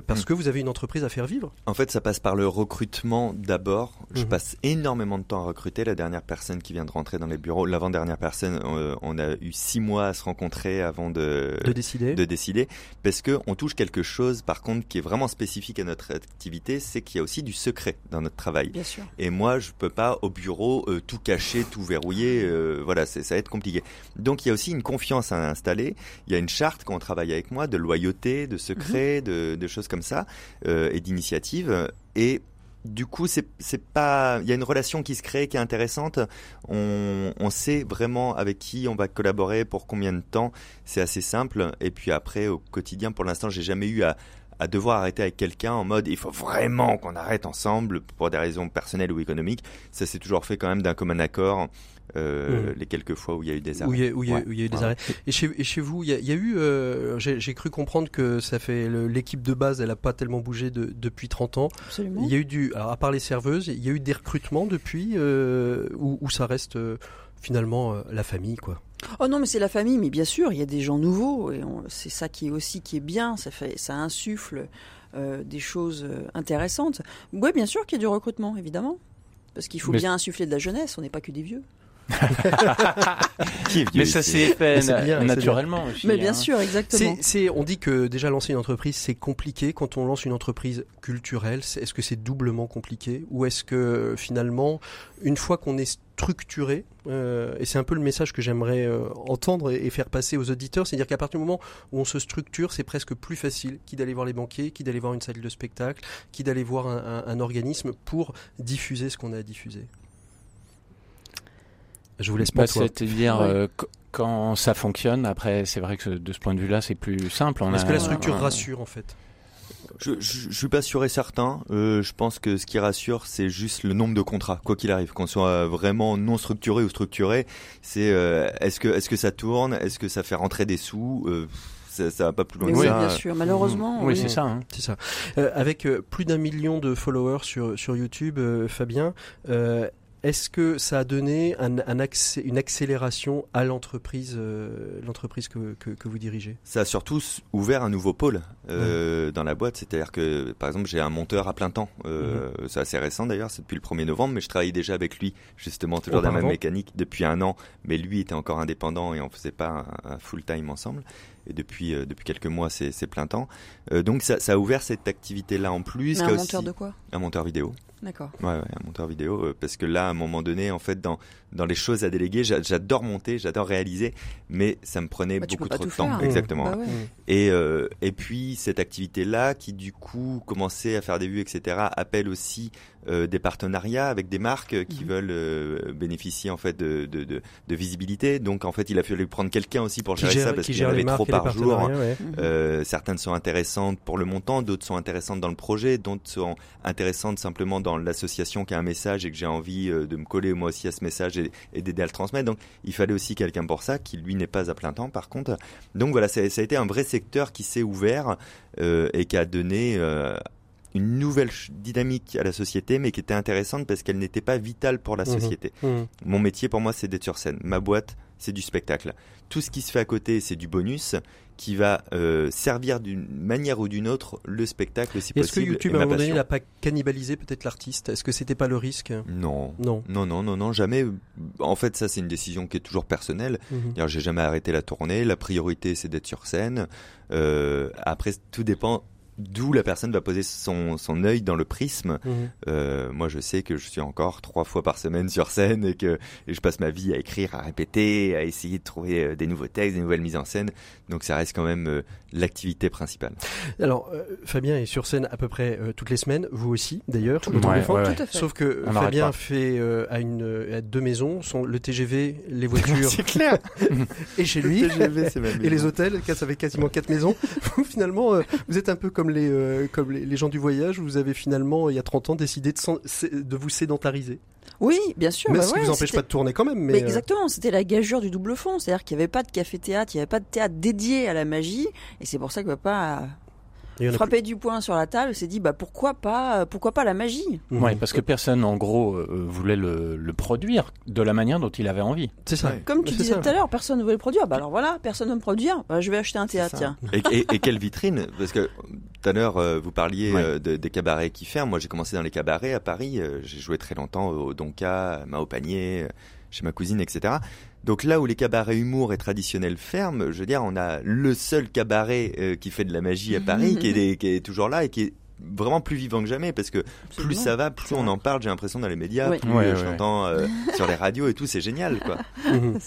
parce mm. que vous avez une entreprise à faire vivre? En fait, ça passe par le recrutement d'abord. Je mhm. passe énormément de temps à recruter. La dernière personne qui vient de rentrer dans les bureaux, l'avant-dernière personne, euh, on a eu six mois à se rencontrer avant de, de décider. De décider, parce que on touche quelque chose, par contre, qui est vraiment spécifique à notre activité, c'est qu'il y a aussi du secret dans notre travail. Bien sûr. Et moi, je peux pas au bureau euh, tout cacher, tout verrouiller. voilà, ça va être compliqué. Donc, il y a aussi une confiance à installer. Il y a une charte quand on travaille avec moi de loyauté, de secret, mhm. de, de choses comme ça euh, et d'initiative. Et du coup, c'est pas. Il y a une relation qui se crée qui est intéressante. On, on, sait vraiment avec qui on va collaborer pour combien de temps. C'est assez simple. Et puis après, au quotidien, pour l'instant, j'ai jamais eu à, à devoir arrêter avec quelqu'un en mode il faut vraiment qu'on arrête ensemble pour des raisons personnelles ou économiques. Ça s'est toujours fait quand même d'un commun accord. Euh, mmh. les quelques fois où il y a eu des arrêts. Où il y a, où il y a, où il y a eu des arrêts. Et chez, et chez vous, il y a, il y a eu, euh, j'ai cru comprendre que ça fait l'équipe de base, elle a pas tellement bougé de, depuis 30 ans. Absolument. Il y a eu du, alors à part les serveuses, il y a eu des recrutements depuis, euh, où, où, ça reste euh, finalement euh, la famille, quoi. Oh non, mais c'est la famille, mais bien sûr, il y a des gens nouveaux, et c'est ça qui est aussi qui est bien, ça fait, ça insuffle euh, des choses intéressantes. Oui, bien sûr qu'il y a du recrutement, évidemment, parce qu'il faut bien insuffler de la jeunesse, on n'est pas que des vieux. mais ça s'est fait naturellement. Aussi, mais bien hein. sûr, exactement. C'est, on dit que déjà lancer une entreprise, c'est compliqué. Quand on lance une entreprise culturelle, est-ce que c'est doublement compliqué ou est-ce que finalement, une fois qu'on est structuré, euh, et c'est un peu le message que j'aimerais euh, entendre et, faire passer aux auditeurs, c'est-à-dire qu'à partir du moment où on se structure, c'est presque plus facile qui d'aller voir les banquiers, qui d'aller voir une salle de spectacle, qui d'aller voir un, un organisme pour diffuser ce qu'on a à diffuser. Je vous laisse pas. Bah, C'est-à-dire euh, quand ça fonctionne. Après, c'est vrai que de ce point de vue-là, c'est plus simple. Est-ce que la structure rassure en fait je, je, je, suis pas sûr et certain. Euh, je pense que ce qui rassure, c'est juste le nombre de contrats, quoi qu'il arrive, qu'on soit vraiment non structuré ou structuré. C'est euh, est-ce que est-ce que ça tourne, est-ce que ça fait rentrer des sous? Euh, ça, ça va pas plus loin que oui, ça. bien sûr. Malheureusement. Oui, c'est ça. Hein. C'est ça. Euh, avec euh, plus d'un million de followers sur sur YouTube, Fabien, est-ce que ça a donné un, accès, une accélération à l'entreprise, euh, l'entreprise que, que, vous dirigez? Ça a surtout ouvert un nouveau pôle euh, dans la boîte. C'est-à-dire que, par exemple, j'ai un monteur à plein temps. Euh, mhm. C'est assez récent d'ailleurs, c'est depuis le 1er novembre, mais je travaillais déjà avec lui, justement, toujours dans la même mécanique depuis un an. Mais lui était encore indépendant et on faisait pas un, full time ensemble. et depuis depuis quelques mois c'est plein temps. donc ça, ça, a ouvert cette activité là en plus. Mais un monteur de quoi? Un monteur vidéo. D'accord. Ouais, ouais, un monteur vidéo, parce que là, à un moment donné, en fait, dans, dans les choses à déléguer, j'adore monter, j'adore réaliser, mais ça me prenait bah, beaucoup trop de temps. Exactement. Bah et, euh, et puis, cette activité-là, qui du coup commençait à faire des vues, etc., appelle aussi euh, des partenariats avec des marques qui mhm. veulent euh, bénéficier en fait de, de, de, de, visibilité. Donc en fait, il a fallu prendre quelqu'un aussi pour gérer ça parce qu'il y en avait trop par jour. Euh, certaines sont intéressantes pour le montant, d'autres sont intéressantes dans le projet, d'autres sont intéressantes simplement dans l'association qui a un message et que j'ai envie de me coller moi aussi à ce message et, d'aider à le transmettre. Donc il fallait aussi quelqu'un pour ça qui lui n'est pas à plein temps par contre. Donc voilà, ça, ça a été un vrai secteur qui s'est ouvert et qui a donné une nouvelle dynamique à la société, mais qui était intéressante parce qu'elle n'était pas vitale pour la mhm. société. Mhm. Mon métier, pour moi, c'est d'être sur scène. Ma boîte, c'est du spectacle. Tout ce qui se fait à côté, c'est du bonus qui va euh, servir d'une manière ou d'une autre le spectacle si Est-ce que YouTube à un moment donné n'a pas cannibalisé peut-être l'artiste? Est-ce que c'était pas le risque? Non. Non. Non, non, non, non, jamais. En fait, ça c'est une décision qui est toujours personnelle. Mhm. J'ai jamais arrêté la tournée. La priorité c'est d'être sur scène. Euh, après, tout dépend D'où la personne va poser son, son œil dans le prisme. Mhm. Euh, moi, je sais que je suis encore trois fois par semaine sur scène et que je passe ma vie à écrire, à répéter, à essayer de trouver euh, des nouveaux textes, des nouvelles mises en scène. Donc, ça reste quand même euh, l'activité principale. Alors, Fabien est sur scène à peu près toutes les semaines, vous aussi d'ailleurs. Tout, tout, à fait. Sauf que Fabien fait à une à deux maisons, sont le TGV, les voitures. c'est clair. et chez lui. et les hôtels, ça fait quasiment quatre maisons. Finalement, vous êtes un peu comme comme les, euh, comme les, gens du voyage, vous avez finalement, il y a 30 ans, décidé de, de vous sédentariser oui, bien sûr. Mais bah ça ne vous empêche pas de tourner quand même. Mais, euh, exactement, c'était la gageure du double fond. C'est-à-dire qu'il n'y avait pas de café-théâtre, il n'y avait pas de théâtre dédié à la magie. Et c'est pour ça que papa frappé du poing sur la table, s'est dit bah pourquoi pas pourquoi pas la magie Oui, parce que personne en gros euh, voulait le, produire de la manière dont il avait envie. C'est ça. Comme tu disais tout à l'heure, personne ne voulait le produire. Bah alors voilà, personne ne veut me produire. Bah, je vais acheter un théâtre. Tiens. Et, quelle vitrine? Parce que tout à l'heure euh, vous parliez euh, des cabarets qui ferment. Moi j'ai commencé dans les cabarets à Paris. j'ai joué très longtemps au Donka, à au panier, chez ma cousine, etc. Donc là où les cabarets humour et traditionnels ferment, je veux dire, on a le seul cabaret euh, qui fait de la magie à Paris, qui, est, qui est toujours là et qui est vraiment plus vivant que jamais parce que plus ça va, plus on en parle. J'ai l'impression dans les médias, plus je l'entends euh, sur les radios et tout, c'est génial quoi. Mhm.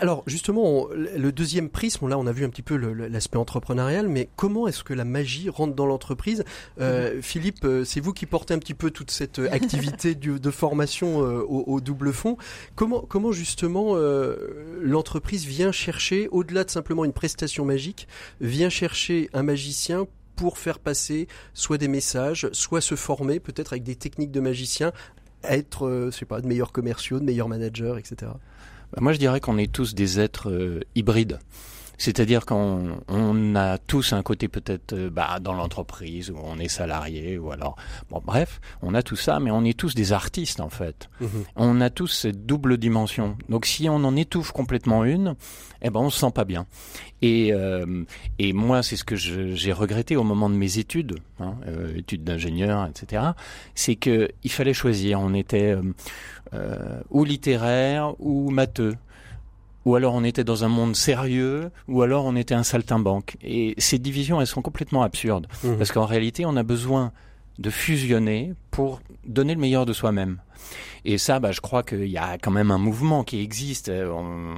alors justement, le deuxième prisme, là on a vu un petit peu l'aspect entrepreneurial, mais comment est-ce que la magie rentre dans l'entreprise? Euh, mhm. Philippe, euh, c'est vous qui portez un petit peu toute cette activité de formation au, double fond. Comment, comment justement l'entreprise vient chercher, au-delà de simplement une prestation magique, vient chercher un magicien pour faire passer soit des messages, soit se former peut-être avec des techniques de magicien, être, euh, sais pas, de meilleurs commerciaux, de meilleurs managers, etc. Bah, moi, je dirais qu'on est tous des êtres euh, hybrides. C'est-à-dire qu'on on a tous un côté peut-être euh, bah, dans l'entreprise où on est salarié ou alors bon bref, on a tout ça, mais on est tous des artistes en fait. Mhm. On a tous cette double dimension. Donc si on en étouffe complètement une, eh ben on se sent pas bien. Et euh, et moi c'est ce que j'ai regretté au moment de mes études, hein, euh, études d'ingénieur, etc. C'est que il fallait choisir. On était ou littéraire ou matheux ou alors on était dans un monde sérieux, ou alors on était un saltimbanque. Et ces divisions, elles sont complètement absurdes, mmh. parce qu'en réalité, on a besoin de fusionner pour donner le meilleur de soi-même. Et ça, bah, je crois qu'il y a quand même un mouvement qui existe, euh,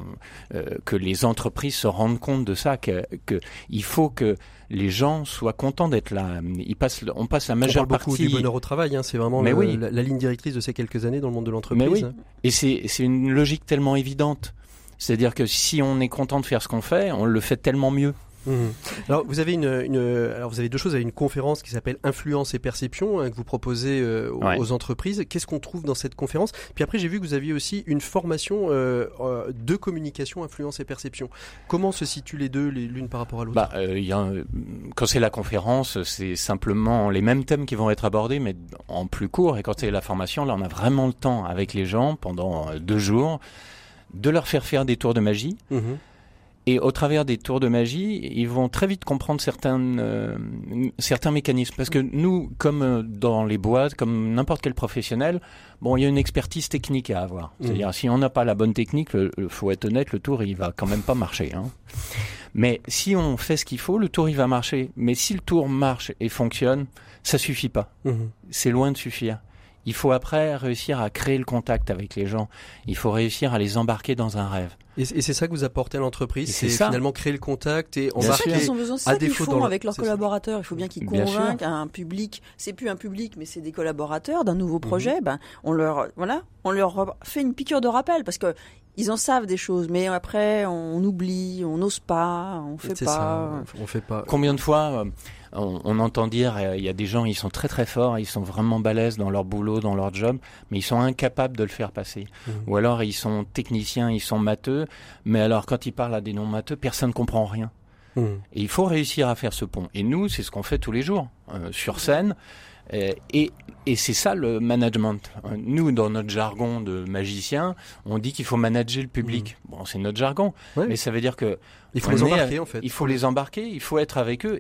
euh, que les entreprises se rendent compte de ça, que, que il faut que les gens soient contents d'être là. Ils passent, on passe la majeure on parle beaucoup du bonheur au travail, hein, c'est vraiment la, ligne directrice de ces quelques années dans le monde de l'entreprise. Oui. Et c'est une logique tellement évidente. C'est-à-dire que si on est content de faire ce qu'on fait, on le fait tellement mieux. Mhm. Alors vous avez une, alors vous avez deux choses. Vous avez une conférence qui s'appelle Influence et perception hein, que vous proposez euh, aux, entreprises. Qu'est-ce qu'on trouve dans cette conférence? Puis après j'ai vu que vous aviez aussi une formation euh, euh, de communication, influence et perception. Comment se situent les deux, l'une par rapport à l'autre? Bah, y a, Quand c'est la conférence, c'est simplement les mêmes thèmes qui vont être abordés, mais en plus court. Et quand c'est la formation, là on a vraiment le temps avec les gens pendant deux jours de leur faire faire des tours de magie. Mhm. Et au travers des tours de magie, ils vont très vite comprendre certains, euh, certains mécanismes. Parce que nous, comme euh, dans les boîtes, comme n'importe quel professionnel, bon, il y a une expertise technique à avoir. Mhm. C'est-à-dire, si on n'a pas la bonne technique, il faut être honnête, le tour, il va quand même pas marcher. Hein. Mais si on fait ce qu'il faut, le tour il va marcher. Mais si le tour marche et fonctionne, ça suffit pas. Mhm. C'est loin de suffire. Il faut après réussir à créer le contact avec les gens. Il faut réussir à les embarquer dans un rêve. Et, c'est ça que vous apportez à l'entreprise, c'est finalement créer le contact et embarquer. C'est ont besoin, à défaut font avec leurs collaborateurs. Il faut bien qu'ils convainquent un public. C'est plus un public, mais c'est des collaborateurs d'un nouveau mhm. projet. Ben, on leur, voilà, on leur fait une piqûre de rappel parce que ils en savent des choses, mais après on oublie, on n'ose pas, on fait pas. on fait pas. Combien de fois on, entend dire, euh, il y a des gens, ils sont très très forts, ils sont vraiment balèzes dans leur boulot, dans leur job, mais ils sont incapables de le faire passer. Mmh. Ou alors ils sont techniciens, ils sont matheux, mais alors quand ils parlent à des non matheux, personne ne comprend rien. Mmh. Et il faut réussir à faire ce pont. Et nous, c'est ce qu'on fait tous les jours euh, sur scène. Euh, et, et c'est ça le management. Nous, dans notre jargon de magicien, on dit qu'il faut manager le public. Mmh. Bon, c'est notre jargon, mais ça veut dire que il faut les embarquer en fait. Il faut les embarquer, il faut être avec eux.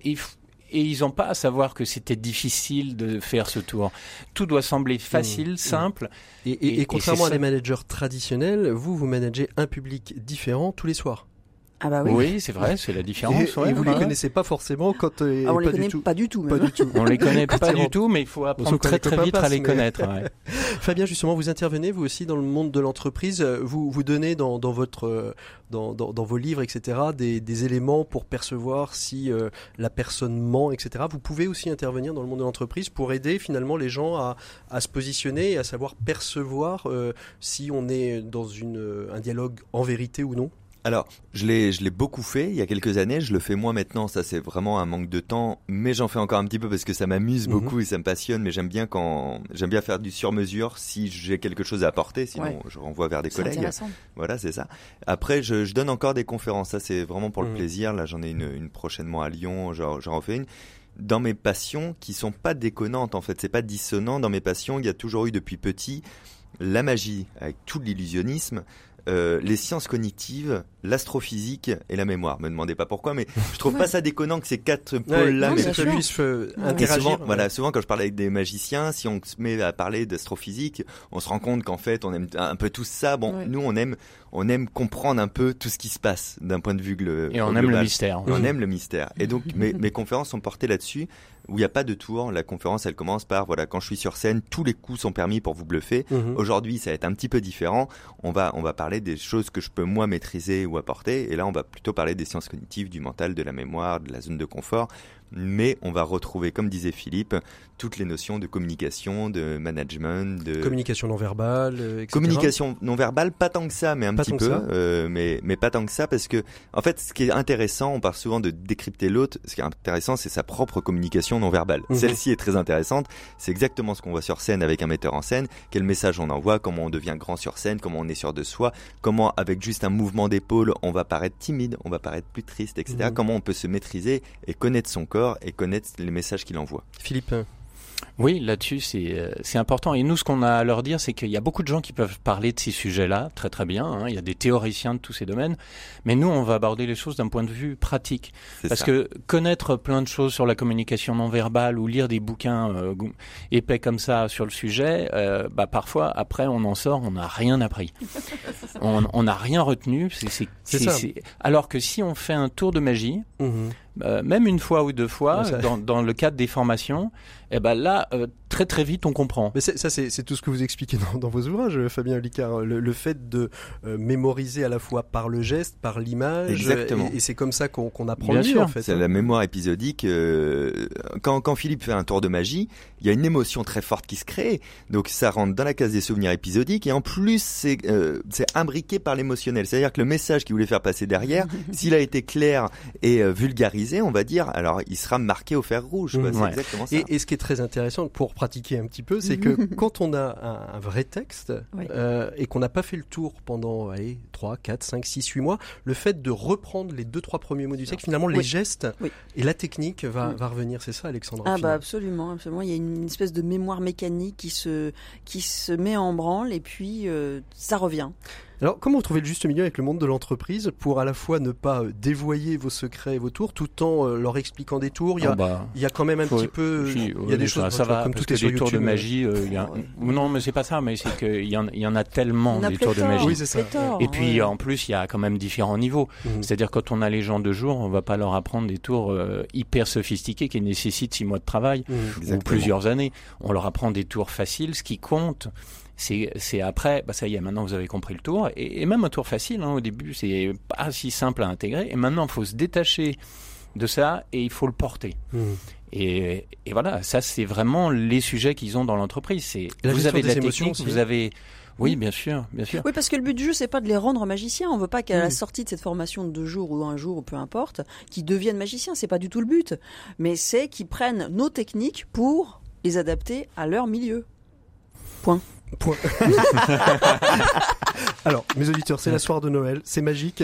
Et ils n'ont pas à savoir que c'était difficile de faire ce tour. Tout doit sembler facile, mmh, mmh. simple. Et, contrairement à des managers traditionnels, vous, vous managez un public différent tous les soirs. Ah bah oui. c'est vrai, c'est la différence. Et, vous ne les connaissez pas forcément quand euh, ah, on pas les connaît du pas du tout. Pas du tout. on les connaît pas du tout, mais il faut apprendre très très vite à les connaître. Fabien, justement, vous intervenez vous aussi dans le monde de l'entreprise. Vous vous donnez dans, dans votre dans, dans, vos livres, etc., des, des, éléments pour percevoir si euh, la personne ment, etc. Vous pouvez aussi intervenir dans le monde de l'entreprise pour aider finalement les gens à, à se positionner et à savoir percevoir euh, si on est dans une, un dialogue en vérité ou non. Alors, je l'ai, je l'ai beaucoup fait il y a quelques années. Je le fais moins maintenant. Ça, c'est vraiment un manque de temps. Mais j'en fais encore un petit peu parce que ça m'amuse mhm. beaucoup et ça me passionne. Mais j'aime bien quand, j'aime bien faire du sur-mesure si j'ai quelque chose à apporter. Sinon, je renvoie vers des collègues. Voilà, c'est ça. Après, je, je, donne encore des conférences. Ça, c'est vraiment pour le mhm. plaisir. Là, j'en ai une, une prochainement à Lyon. J'en, j'en refais une dans mes passions qui sont pas déconnantes en fait, c'est pas dissonant dans mes passions, il y a toujours eu depuis petit la magie avec tout l'illusionnisme, euh, les sciences cognitives, l'astrophysique et la mémoire. Me demandez pas pourquoi, mais je trouve pas ça déconnant que ces quatre pôles-là puissent euh, interagir. Souvent, voilà, souvent quand je parle avec des magiciens, si on se met à parler d'astrophysique, on se rend compte qu'en fait, on aime un peu tout ça. Bon, nous, on aime, on aime comprendre un peu tout ce qui se passe d'un point de vue global. Et on aime le mystère. on aime le mystère. Et donc, mes, mes conférences sont portées là-dessus où il n'y a pas de tour. La conférence, elle commence par, voilà, quand je suis sur scène, tous les coups sont permis pour vous bluffer. Mhm. Aujourd'hui, ça va être un petit peu différent. On va, on va parler des choses que je peux moi maîtriser apporter. Et là, on va plutôt parler des sciences cognitives, du mental, de la mémoire, de la zone de confort mais on va retrouver, comme disait Philippe, toutes les notions de communication, de management, de communication non verbale, euh, etc. Communication non verbale, pas tant que ça, mais un petit peu, euh, mais mais pas tant que ça parce que en fait, ce qui est intéressant, on parle souvent de décrypter l'autre. Ce qui est intéressant, c'est sa propre communication non verbale. Mhm. Celle-ci est très intéressante. C'est exactement ce qu'on voit sur scène avec un metteur en scène. Quel message on envoie, comment on devient grand sur scène, comment on est sûr de soi, comment avec juste un mouvement d'épaule, on va paraître timide, on va paraître plus triste, etc. Mhm. Comment on peut se maîtriser et connaître son corps et connaître les messages qu'il envoie. Philippe oui, là-dessus, euh, c'est important. Et nous, ce qu'on a à leur dire, c'est qu'il y a beaucoup de gens qui peuvent parler de ces sujets-là, très très bien. Hein. Il y a des théoriciens de tous ces domaines. Mais nous, on va aborder les choses d'un point de vue pratique. Parce que connaître plein de choses sur la communication non verbale ou lire des bouquins euh, épais comme ça sur le sujet, euh, bah, parfois, après, on en sort, on n'a rien appris. on n'a rien retenu. C'est Alors que si on fait un tour de magie, mmh même une fois ou deux fois, dans, dans, le cadre des formations, et eh ben là, euh, très très vite, on comprend. Mais ça, c'est tout ce que vous expliquez dans, vos ouvrages, Fabien Licard. Le, fait de euh, mémoriser à la fois par le geste, par l'image. Exactement. Et, c'est comme ça qu'on apprend Bien sûr. en fait. C'est hein. la mémoire épisodique. Euh, quand, quand Philippe fait un tour de magie, il y a une émotion très forte qui se crée. Donc ça rentre dans la case des souvenirs épisodiques. Et en plus, c'est imbriqué par l'émotionnel. C'est-à-dire que le message qu'il voulait faire passer derrière, s'il a été clair et vulgarisé, on va dire, alors il sera marqué au fer rouge. Mmh. C'est exactement ça. Et, et ce qui est très intéressant pour pratiquer un petit peu, c'est que quand on a un, vrai texte euh, et qu'on n'a pas fait le tour pendant allez, 3, 4, 5, 6, 8 mois, le fait de reprendre les deux, trois premiers mots du texte, finalement les gestes et la technique va, va revenir. C'est ça, Alexandre Ah bah absolument, absolument. Il y a une espèce de mémoire mécanique qui se, qui se met en branle et puis euh, ça revient. Alors, comment vous trouvez le juste milieu avec le monde de l'entreprise pour à la fois ne pas euh, dévoyer vos secrets et vos tours, tout en euh, leur expliquant des tours? Il y a, oh, bah, il y a quand même un petit peu, il y a des choses ça, va, comme tout est sur des tours de magie. Euh, y a... Non, mais c'est pas ça, mais c'est qu'il y, y en a tellement des tours de magie. Oui, c'est ça. Et puis en plus, il y a quand même différents niveaux. Mhm. C'est-à-dire quand on a les gens de jour, on va pas leur apprendre des tours hyper sophistiqués qui nécessitent six mois de travail mhm. ou plusieurs années. On leur apprend des tours faciles. Ce qui compte, c'est après, bah ça y est, maintenant vous avez compris le tour, et, même un tour facile, hein, au début c'est pas si simple à intégrer, et maintenant il faut se détacher de ça et il faut le porter. Mmh. Et, et, voilà, ça c'est vraiment les sujets qu'ils ont dans l'entreprise. C'est vous avez de la technique, vous avez oui, bien sûr, bien sûr. Oui, parce que le but du jeu, c'est pas de les rendre magiciens. On veut pas qu'à la sortie de cette formation de deux jours ou un jour ou peu importe, qu'ils deviennent magiciens. C'est pas du tout le but. Mais c'est qu'ils prennent nos techniques pour les adapter à leur milieu. Point. Point. Alors, mes auditeurs, c'est la soirée de Noël, c'est magique.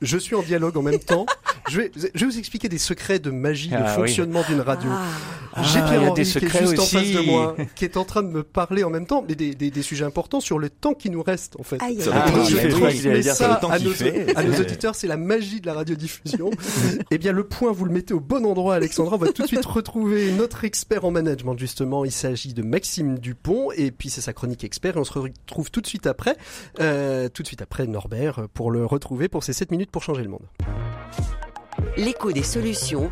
Je suis en dialogue en même temps. Je vais, je vais vous expliquer des secrets de magie, de ah fonctionnement d'une radio. Ah. J'ai Pierre-Henri qui est juste en face de moi, qui est en train de me parler en même temps, mais des, des, des sujets importants sur le temps qui nous reste, en fait. Ah, je ça à nos, à nos auditeurs, c'est la magie de la radiodiffusion. eh bien, le point, vous le mettez au bon endroit, Alexandra. On va tout de suite retrouver notre expert en management, justement. Il s'agit de Maxime Dupont, et puis c'est sa chronique expert, et on se retrouve tout de suite après, euh, tout de suite après Norbert, pour le retrouver pour ces 7 minutes pour changer le monde. L'écho des solutions,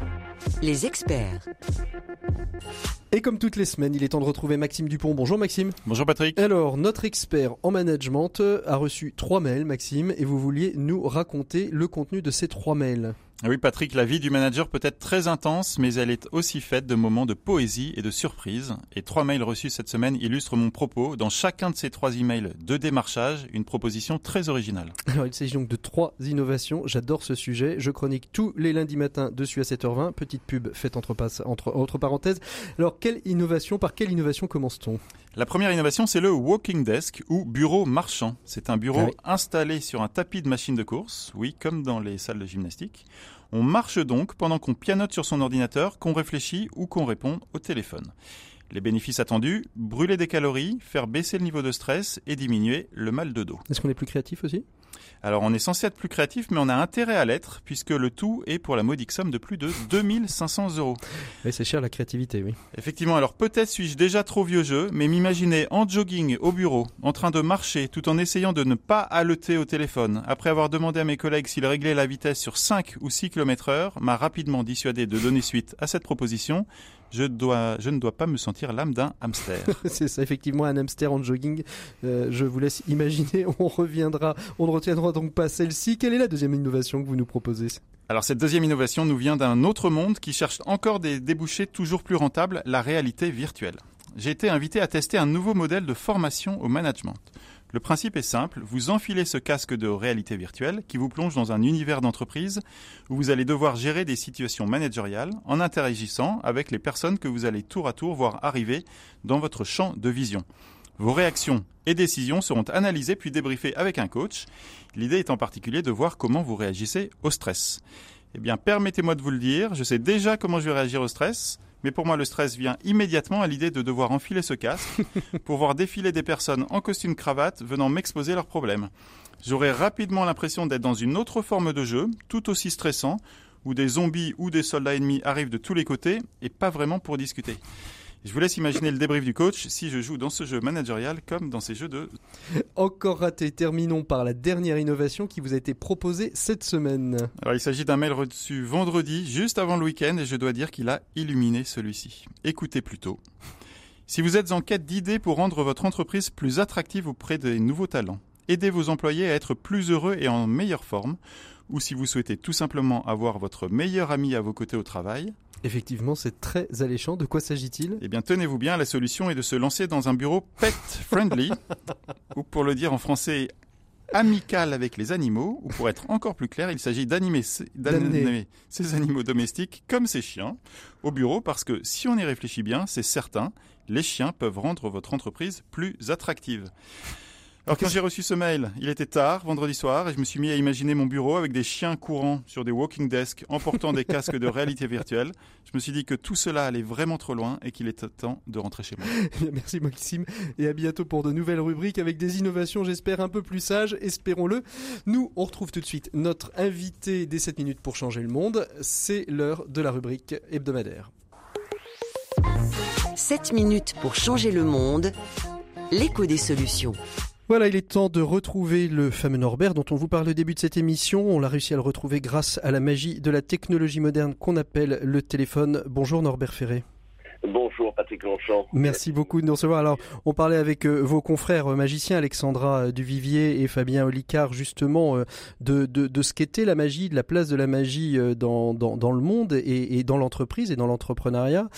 les experts. Et comme toutes les semaines, il est temps de retrouver Maxime Dupont. Bonjour Maxime. Bonjour Patrick. Alors, notre expert en management a reçu trois mails, Maxime, et vous vouliez nous raconter le contenu de ces trois mails. Oui, Patrick, la vie du manager peut être très intense, mais elle est aussi faite de moments de poésie et de surprise. Et trois mails reçus cette semaine illustrent mon propos. Dans chacun de ces trois emails de démarchage, une proposition très originale. Alors, il s'agit donc de trois innovations. J'adore ce sujet. Je chronique tous les lundis matins dessus à 7h20. Petite pub faite entre, entre, entre parenthèses. Alors, quelle innovation, par quelle innovation commence-t-on? La première innovation, c'est le walking desk ou bureau marchand. C'est un bureau ah installé sur un tapis de machine de course, oui, comme dans les salles de gymnastique. On marche donc pendant qu'on pianote sur son ordinateur, qu'on réfléchit ou qu'on répond au téléphone. Les bénéfices attendus, brûler des calories, faire baisser le niveau de stress et diminuer le mal de dos. Est-ce qu'on est plus créatif aussi? Alors on est censé être plus créatif, mais on a intérêt à l'être, puisque le tout est pour la modique somme de plus de 2500 euros. Oui, c'est cher la créativité, oui. Effectivement, alors peut-être suis-je déjà trop vieux jeu, mais m'imaginer en jogging au bureau, en train de marcher, tout en essayant de ne pas haleter au téléphone, après avoir demandé à mes collègues s'ils réglaient la vitesse sur 5 ou 6 km heure, m'a rapidement dissuadé de donner suite à cette proposition, je, dois, je ne dois pas me sentir l'âme d'un hamster. c'est ça, effectivement, un hamster en jogging. Euh, je vous laisse imaginer, on reviendra, on ne retiendra donc pas celle-ci. Quelle est la deuxième innovation que vous nous proposez? Alors cette deuxième innovation nous vient d'un autre monde qui cherche encore des débouchés toujours plus rentables, la réalité virtuelle. J'ai été invité à tester un nouveau modèle de formation au management. Le principe est simple, vous enfilez ce casque de réalité virtuelle qui vous plonge dans un univers d'entreprise où vous allez devoir gérer des situations managériales en interagissant avec les personnes que vous allez tour à tour voir arriver dans votre champ de vision. Vos réactions et décisions seront analysées puis débriefées avec un coach. L'idée est en particulier de voir comment vous réagissez au stress. Eh bien, permettez-moi de vous le dire, je sais déjà comment je vais réagir au stress. Mais pour moi, le stress vient immédiatement à l'idée de devoir enfiler ce casque pour voir défiler des personnes en costume cravate venant m'exposer leurs problèmes. J'aurai rapidement l'impression d'être dans une autre forme de jeu, tout aussi stressant, où des zombies ou des soldats ennemis arrivent de tous les côtés et pas vraiment pour discuter. Je vous laisse imaginer le débrief du coach si je joue dans ce jeu managérial comme dans ces jeux de... Encore raté, terminons par la dernière innovation qui vous a été proposée cette semaine. Alors il s'agit d'un mail reçu vendredi, juste avant le week-end, et je dois dire qu'il a illuminé celui-ci. Écoutez plutôt. Si vous êtes en quête d'idées pour rendre votre entreprise plus attractive auprès des nouveaux talents, aidez vos employés à être plus heureux et en meilleure forme, ou si vous souhaitez tout simplement avoir votre meilleur ami à vos côtés au travail, Effectivement, c'est très alléchant. De quoi s'agit-il? Eh bien, tenez-vous bien, la solution est de se lancer dans un bureau pet friendly, ou pour le dire en français, amical avec les animaux, ou pour être encore plus clair, il s'agit d'animer ces animaux domestiques comme ces chiens au bureau, parce que si on y réfléchit bien, c'est certain, les chiens peuvent rendre votre entreprise plus attractive. Alors quand j'ai reçu ce mail, il était tard, vendredi soir, et je me suis mis à imaginer mon bureau avec des chiens courants sur des walking desks en portant des casques de réalité virtuelle. Je me suis dit que tout cela allait vraiment trop loin et qu'il était temps de rentrer chez moi. Merci Maxime, et à bientôt pour de nouvelles rubriques avec des innovations, j'espère, un peu plus sages, espérons-le. Nous, on retrouve tout de suite notre invité des 7 minutes pour changer le monde. C'est l'heure de la rubrique hebdomadaire. 7 minutes pour changer le monde, l'écho des solutions. Voilà, il est temps de retrouver le fameux Norbert dont on vous parle au début de cette émission. On l'a réussi à le retrouver grâce à la magie de la technologie moderne qu'on appelle le téléphone. Bonjour Norbert Ferré. Bonjour Patrick Longchamp. Merci beaucoup de nous recevoir. Alors, on parlait avec euh, vos confrères euh, magiciens, Alexandra euh, Duvivier et Fabien Olicard, justement, de, de, ce qu'était la magie, de la place de la magie dans, dans, le monde et, dans l'entreprise et dans l'entrepreneuriat.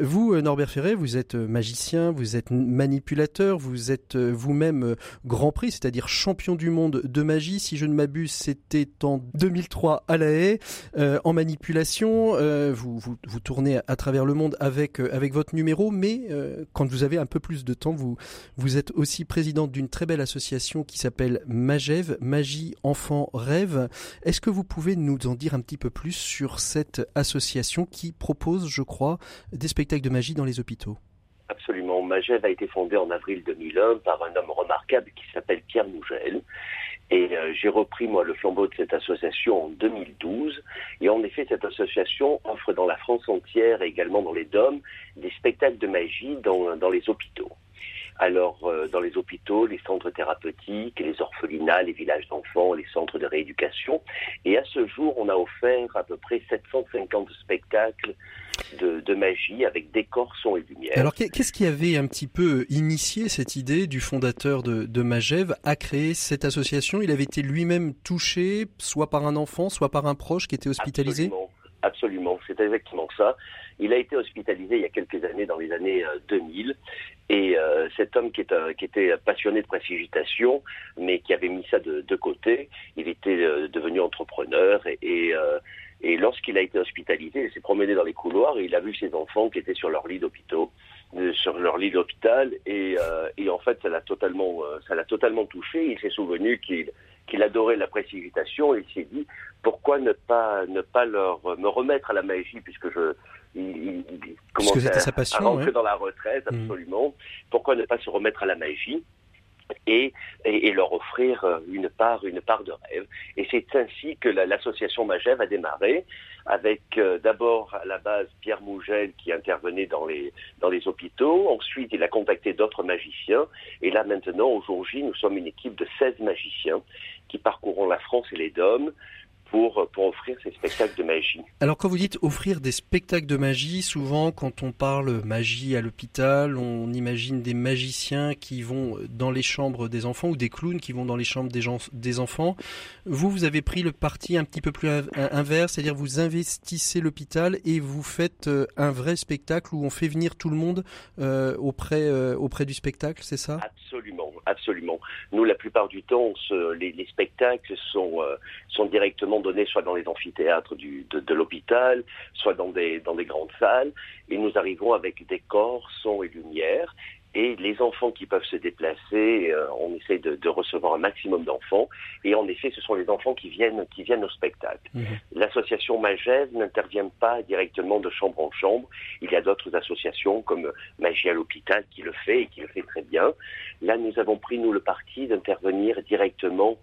Vous, Norbert Ferré, vous êtes magicien, vous êtes manipulateur, vous êtes vous-même Grand Prix, c'est-à-dire champion du monde de magie. Si je ne m'abuse, c'était en 2003 à La Haye. en manipulation, vous, vous tournez à travers le monde avec avec votre numéro, mais euh, quand vous avez un peu plus de temps, vous, vous êtes aussi présidente d'une très belle association qui s'appelle Magev, Magie Enfant Rêve. Est-ce que vous pouvez nous en dire un petit peu plus sur cette association qui propose, je crois, des spectacles de magie dans les hôpitaux? Absolument. Magev a été fondée en avril 2001 par un homme remarquable qui s'appelle Pierre Mougel. Et euh, j'ai repris, moi, le flambeau de cette association en 2012. Et en effet, cette association offre dans la France entière et également dans les DOM des spectacles de magie dans, dans les hôpitaux. Alors, euh, dans les hôpitaux, les centres thérapeutiques, les orphelinats, les villages d'enfants, les centres de rééducation. Et à ce jour, on a offert à peu près 750 spectacles de, magie avec décors, sons et lumière. Alors qu'est-ce qui avait un petit peu initié cette idée du fondateur de, de Magev à créer cette association? Il avait été lui-même touché, soit par un enfant, soit par un proche qui était hospitalisé? Absolument, absolument. c'est exactement ça. Il a été hospitalisé il y a quelques années, dans les années 2000, euh, et euh, cet homme qui, euh, qui, était passionné de précipitation, mais qui avait mis ça de, de côté, il était devenu entrepreneur et, et et lorsqu'il a été hospitalisé, il s'est promené dans les couloirs et il a vu ses enfants qui étaient sur leur lit d'hôpital, euh, sur leur lit d'hôpital, et, euh, et, en fait, ça l'a totalement, euh, totalement touché. Il s'est souvenu qu'il qu'il adorait la précipitation et il s'est dit pourquoi ne pas ne pas leur me remettre à la magie puisque je il, il commençait sa passion, à rentrer dans la retraite mmh. absolument. Pourquoi ne pas se remettre à la magie et, et, leur offrir euh, une part, une part de rêve? Et c'est ainsi que l'association Magev a démarré, avec euh, d'abord à la base Pierre Mougel qui intervenait dans les, dans les hôpitaux. Ensuite, il a contacté d'autres magiciens. Et là, maintenant, aujourd'hui, nous sommes une équipe de 16 magiciens qui parcourront la France et les DOM pour, pour offrir ces spectacles de magie. Alors quand vous dites offrir des spectacles de magie, souvent quand on parle magie à l'hôpital, on imagine des magiciens qui vont dans les chambres des enfants ou des clowns qui vont dans les chambres des, gens, des enfants. Vous, vous avez pris le parti un petit peu plus inverse, c'est-à-dire vous investissez l'hôpital et vous faites euh, un vrai spectacle où on fait venir tout le monde euh, auprès, euh, auprès du spectacle, c'est ça? Absolument, absolument. Nous, la plupart du temps, les, les, spectacles sont, sont directement donnés soit dans les amphithéâtres de, l'hôpital, soit dans des, dans des grandes salles, et nous arrivons avec décors, sons et lumière, et les enfants qui peuvent se déplacer, euh, on essaie de, de, recevoir un maximum d'enfants. Et en effet, ce sont les enfants qui viennent, qui viennent au spectacle. Mhm. L'association Magève n'intervient pas directement de chambre en chambre. Il y a d'autres associations comme Magie à l'hôpital qui le fait et qui le fait très bien. Là, nous avons pris, nous, le parti d'intervenir directement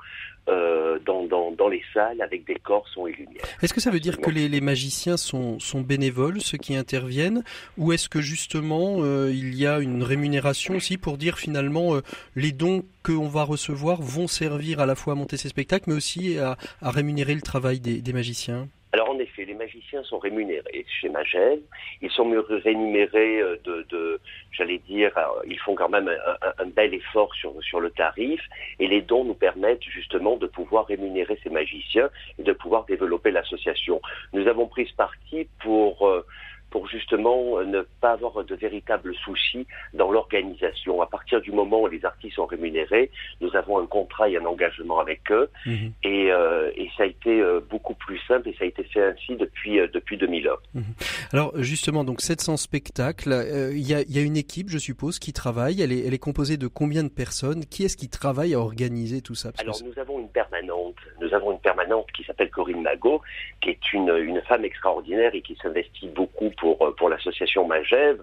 dans, dans, dans, les salles avec des corps, sons et lumière. Est-ce que ça veut dire que les, les magiciens sont, sont, bénévoles, ceux qui interviennent, ou est-ce que justement euh, il y a une rémunération aussi pour dire finalement euh, les dons qu'on va recevoir vont servir à la fois à monter ces spectacles, mais aussi à, à rémunérer le travail des, des magiciens? Alors en effet, les magiciens sont rémunérés chez Magel. Ils sont rémunérés euh, de, j'allais dire, euh, ils font quand même un, un, bel effort sur, sur le tarif. Et les dons nous permettent justement de pouvoir rémunérer ces magiciens et de pouvoir développer l'association. Nous avons pris ce parti pour euh, pour justement ne pas avoir de véritables soucis dans l'organisation. À partir du moment où les artistes sont rémunérés, nous avons un contrat et un engagement avec eux, mhm. et, euh, et, ça a été euh, beaucoup plus simple et ça a été fait ainsi depuis euh, depuis 2001. Mhm. Alors justement, donc 700 spectacles, il y, a, y, a, une équipe, je suppose, qui travaille. Elle est, elle est composée de combien de personnes? Qui est-ce qui travaille à organiser tout ça? Alors nous avons une permanente. Nous avons une permanente qui s'appelle Corinne Magot, qui est une, une femme extraordinaire et qui s'investit beaucoup pour, euh, pour l'association Magève.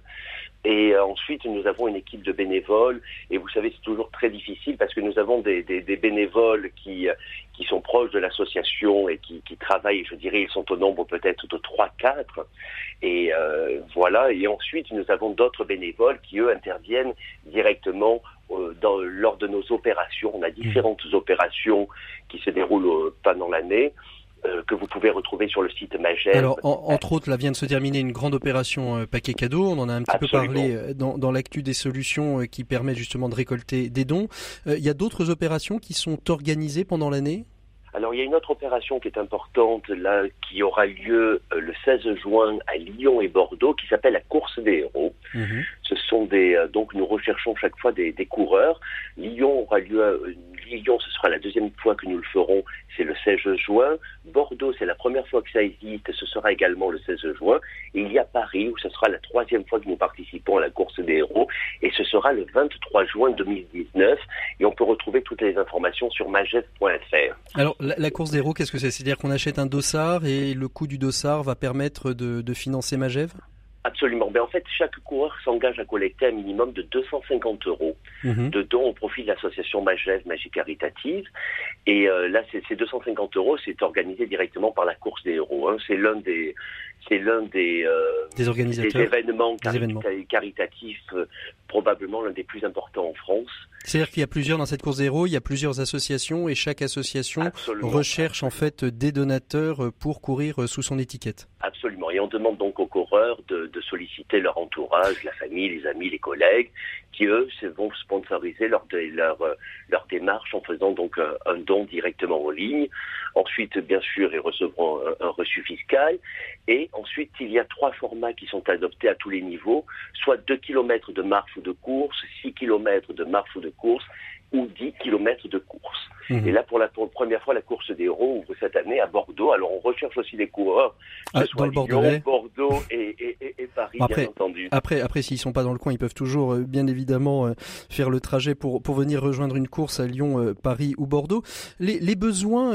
Et euh, ensuite, nous avons une équipe de bénévoles. Et vous savez, c'est toujours très difficile parce que nous avons des, des, des bénévoles qui, euh, qui sont proches de l'association et qui, qui, travaillent, je dirais, ils sont au nombre peut-être de 3-4. Et euh, voilà. Et ensuite, nous avons d'autres bénévoles qui, eux, interviennent directement dans, lors de nos opérations. On a différentes opérations qui se déroulent pendant l'année. Euh, que vous pouvez retrouver sur le site Magel. Alors, entre autres, là vient de se terminer une grande opération euh, paquet cadeau. On en a un petit peu parlé euh, dans, dans l'actu des solutions qui permet justement de récolter des dons. Il y a d'autres opérations qui sont organisées pendant l'année? Alors il y a une autre opération qui est importante là, qui aura lieu le 16 juin à Lyon et Bordeaux, qui s'appelle la course des héros. Mhm. Ce sont des donc nous recherchons chaque fois des, des coureurs. Lyon aura lieu Lyon, ce sera la deuxième fois que nous le ferons, c'est le 16 juin. Bordeaux, c'est la première fois que ça existe, ce sera également le 16 juin. Et il y a Paris, où ce sera la troisième fois que nous participons à la course des héros, et ce sera le 23 juin 2019. Et on peut retrouver toutes les informations sur magef.fr. Alors, la, course des héros, qu'est-ce que c'est? C'est-à-dire qu'on achète un dossard et le coût du dossard va permettre de, financer Magef? Absolument. Ben, en fait, chaque coureur s'engage à collecter un minimum de 250 euros mhm. de dons au profit de l'association Magève Magie Caritative. Et euh, là, ces 250 euros, c'est organisé directement par la course des héros. Hein. C'est l'un des, c'est l'un des, euh, des, organisateurs, des événements, caritatifs, euh, probablement l'un des plus importants en France. C'est-à-dire qu'il y a plusieurs dans cette course héros, il y a plusieurs associations et chaque association recherche en fait des donateurs pour courir sous son étiquette. Absolument. Et on demande donc aux coureurs de, de solliciter leur entourage, la famille, les amis, les collègues, qui eux vont sponsoriser leur, leur, euh, leur démarche en faisant donc euh, un, don directement en ligne. Ensuite, bien sûr, ils recevront un, reçu fiscal. Et ensuite, il y a trois formats qui sont adoptés à tous les niveaux, soit 2 km de marche ou de course, 6 km de marche ou de course ou 10 km de course. Mhm. Et là, pour la, première fois, la course des héros ouvre cette année à Bordeaux. Alors, on recherche aussi des coureurs, ah, dans le Bordeaux, Bordeaux et, et, et, Paris, après, bien entendu. Après, après s'ils sont pas dans le coin, ils peuvent toujours, euh, bien évidemment, euh, faire le trajet pour, pour venir rejoindre une course à Lyon, euh, Paris ou Bordeaux. Les, les besoins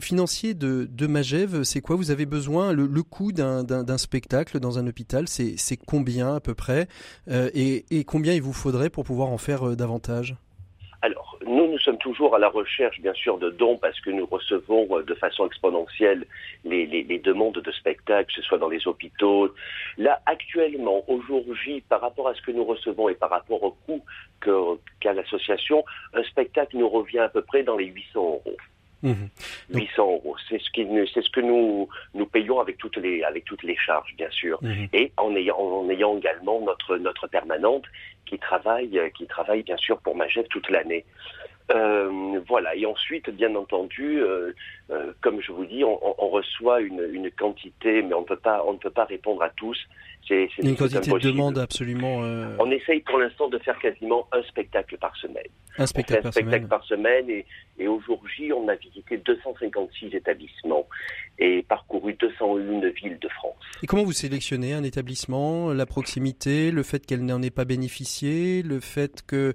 financiers de, de Magève, c'est quoi? Vous avez besoin, le, le coût d'un spectacle dans un hôpital, c'est combien à peu près? Et, et combien il vous faudrait pour pouvoir en faire davantage? Alors, nous, nous sommes toujours à la recherche, bien sûr, de dons parce que nous recevons euh, de façon exponentielle les, demandes de spectacles, que ce soit dans les hôpitaux. Là, actuellement, aujourd'hui, par rapport à ce que nous recevons et par rapport au coût qu'a l'association, un spectacle nous revient à peu près dans les 800 euros. 800 mmh. euros. C'est ce, qui, c'est ce que nous, nous payons avec toutes les, avec toutes les charges, bien sûr. Mmh. Et en ayant, en ayant également notre, notre permanente qui travaille, qui travaille bien sûr pour Magef toute l'année. Euh, voilà. Et ensuite, bien entendu, euh, euh, comme je vous dis, on, on reçoit une, une, quantité, mais on ne peut pas, on ne peut pas répondre à tous. C'est une quantité de demandes absolument. On essaye pour l'instant de faire quasiment un spectacle par semaine. Un spectacle, par, spectacle semaine. par semaine. Et, et aujourd'hui, on a visité 256 établissements et parcouru 201 villes de France. Et comment vous sélectionnez un établissement La proximité, le fait qu'elle n'en ait pas bénéficié, le fait que.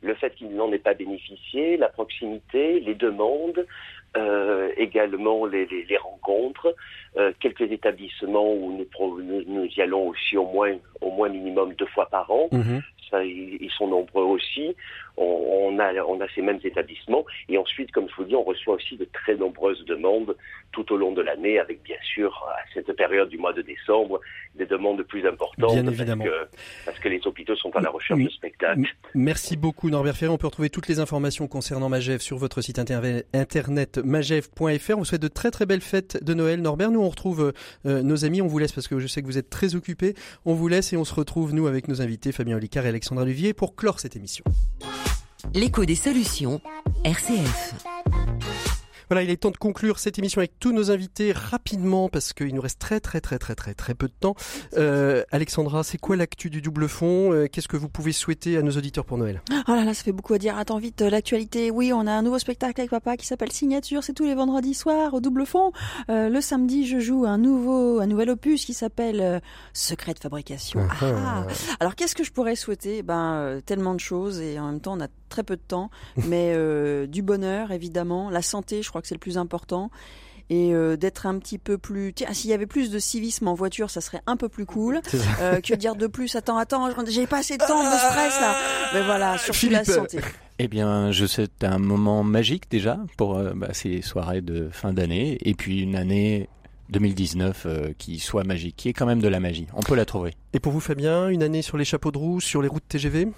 Le fait qu'il n'en ait pas bénéficié, la proximité, les demandes, euh, également les, rencontres, euh, quelques établissements où nous, nous, nous, y allons aussi au moins, au moins minimum deux fois par an. Mhm. Ça, ils sont nombreux aussi. On, on, a, on a ces mêmes établissements. Et ensuite, comme je vous dis, on reçoit aussi de très nombreuses demandes tout au long de l'année, avec bien sûr, à cette période du mois de décembre, des demandes plus importantes. Bien évidemment. Parce que, parce que les hôpitaux sont à la recherche de spectacles. Merci beaucoup, Norbert Ferré. On peut retrouver toutes les informations concernant Magev sur votre site internet magev.fr. On vous souhaite de très très belles fêtes de Noël, Norbert. Nous, on retrouve euh, nos amis. On vous laisse parce que je sais que vous êtes très occupés. On vous laisse et on se retrouve, nous, avec nos invités, Fabien Olicard et Alexandra Luvier, pour clore cette émission. L'écho des solutions, RCF. Voilà, il est temps de conclure cette émission avec tous nos invités rapidement parce qu'il nous reste très très très très très très peu de temps. Euh, Alexandra, c'est quoi l'actu du double fond? Euh, Qu'est-ce que vous pouvez souhaiter à nos auditeurs pour Noël? Oh là là, ça fait beaucoup à dire. Attends vite, euh, l'actualité. Oui, on a un nouveau spectacle avec papa qui s'appelle Signature. C'est tous les vendredis soirs au double fond. le samedi, je joue un nouveau, un nouvel opus qui s'appelle Secret de fabrication. Ah, ah. Alors qu'est-ce que je pourrais souhaiter? Ben tellement de choses et en même temps on a très peu de temps, mais du bonheur évidemment, la santé, je crois que c'est le plus important et euh, d'être un petit peu plus. Tiens, s'il y avait plus de civisme en voiture, ça serait un peu plus cool. Euh, que dire de plus Attends, attends, j'ai pas assez de temps, de stress là. Mais voilà, surtout la santé. Eh bien, je c'est un moment magique déjà pour euh, bah, ces soirées de fin d'année et puis une année 2019 qui soit magique, qui est quand même de la magie. On peut la trouver. Et pour vous, Fabien, une année sur les chapeaux de roue, sur les routes TGV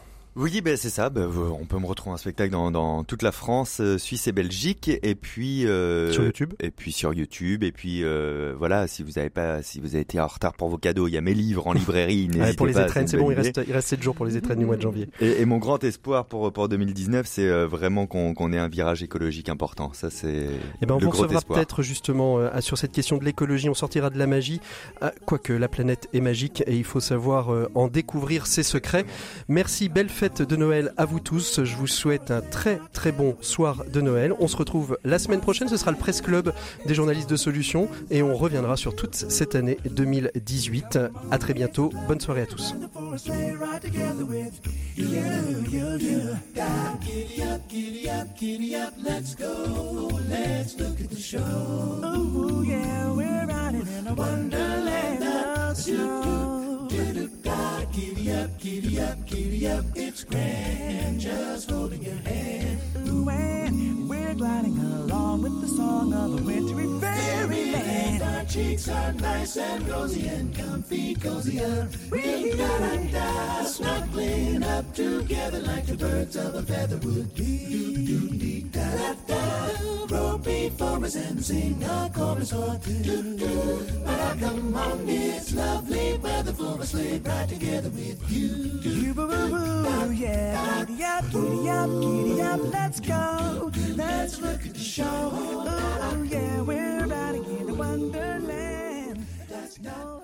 oui, ben c'est ça. Ben, on peut me retrouver un spectacle dans, dans toute la France, euh, Suisse et Belgique, et puis euh, sur YouTube. Et puis sur YouTube, et puis euh, voilà. Si vous avez pas, si vous avez été en retard pour vos cadeaux, il y a mes livres en librairie. ouais, pour les étrennes, c'est bon. Il reste, il reste 7 jours pour les étrennes du mois de janvier. Et, et mon grand espoir pour pour 2019, c'est vraiment qu'on ait un virage écologique important. Ça, c'est. Eh ben on vous recevra peut-être justement sur cette question de l'écologie. On sortira de la magie, quoique la planète est magique et il faut savoir en découvrir ses secrets. Merci, belle fête de Noël à vous tous. Je vous souhaite un très très bon soir de Noël. On se retrouve la semaine prochaine. Ce sera le Presse Club des journalistes de Solutions et on reviendra sur toute cette année 2018. À très bientôt. Bonne soirée à tous. Giddy up, giddy up, giddy up, it's grand, just holding your hand. Ooh, And we're gliding along with the song of a wintry fairyland. Our cheeks are nice and rosy and comfy, cozier. We da snuggling up together like the birds of a feather would. Do us and sing a chorus or two. But come on, it's lovely weather for a sleigh ride together with you. You boo boo boo, yeah. Giddy up, giddy up, giddy up, let's go. Let's look at the show. Oh yeah, we're riding in a wonderland. That's no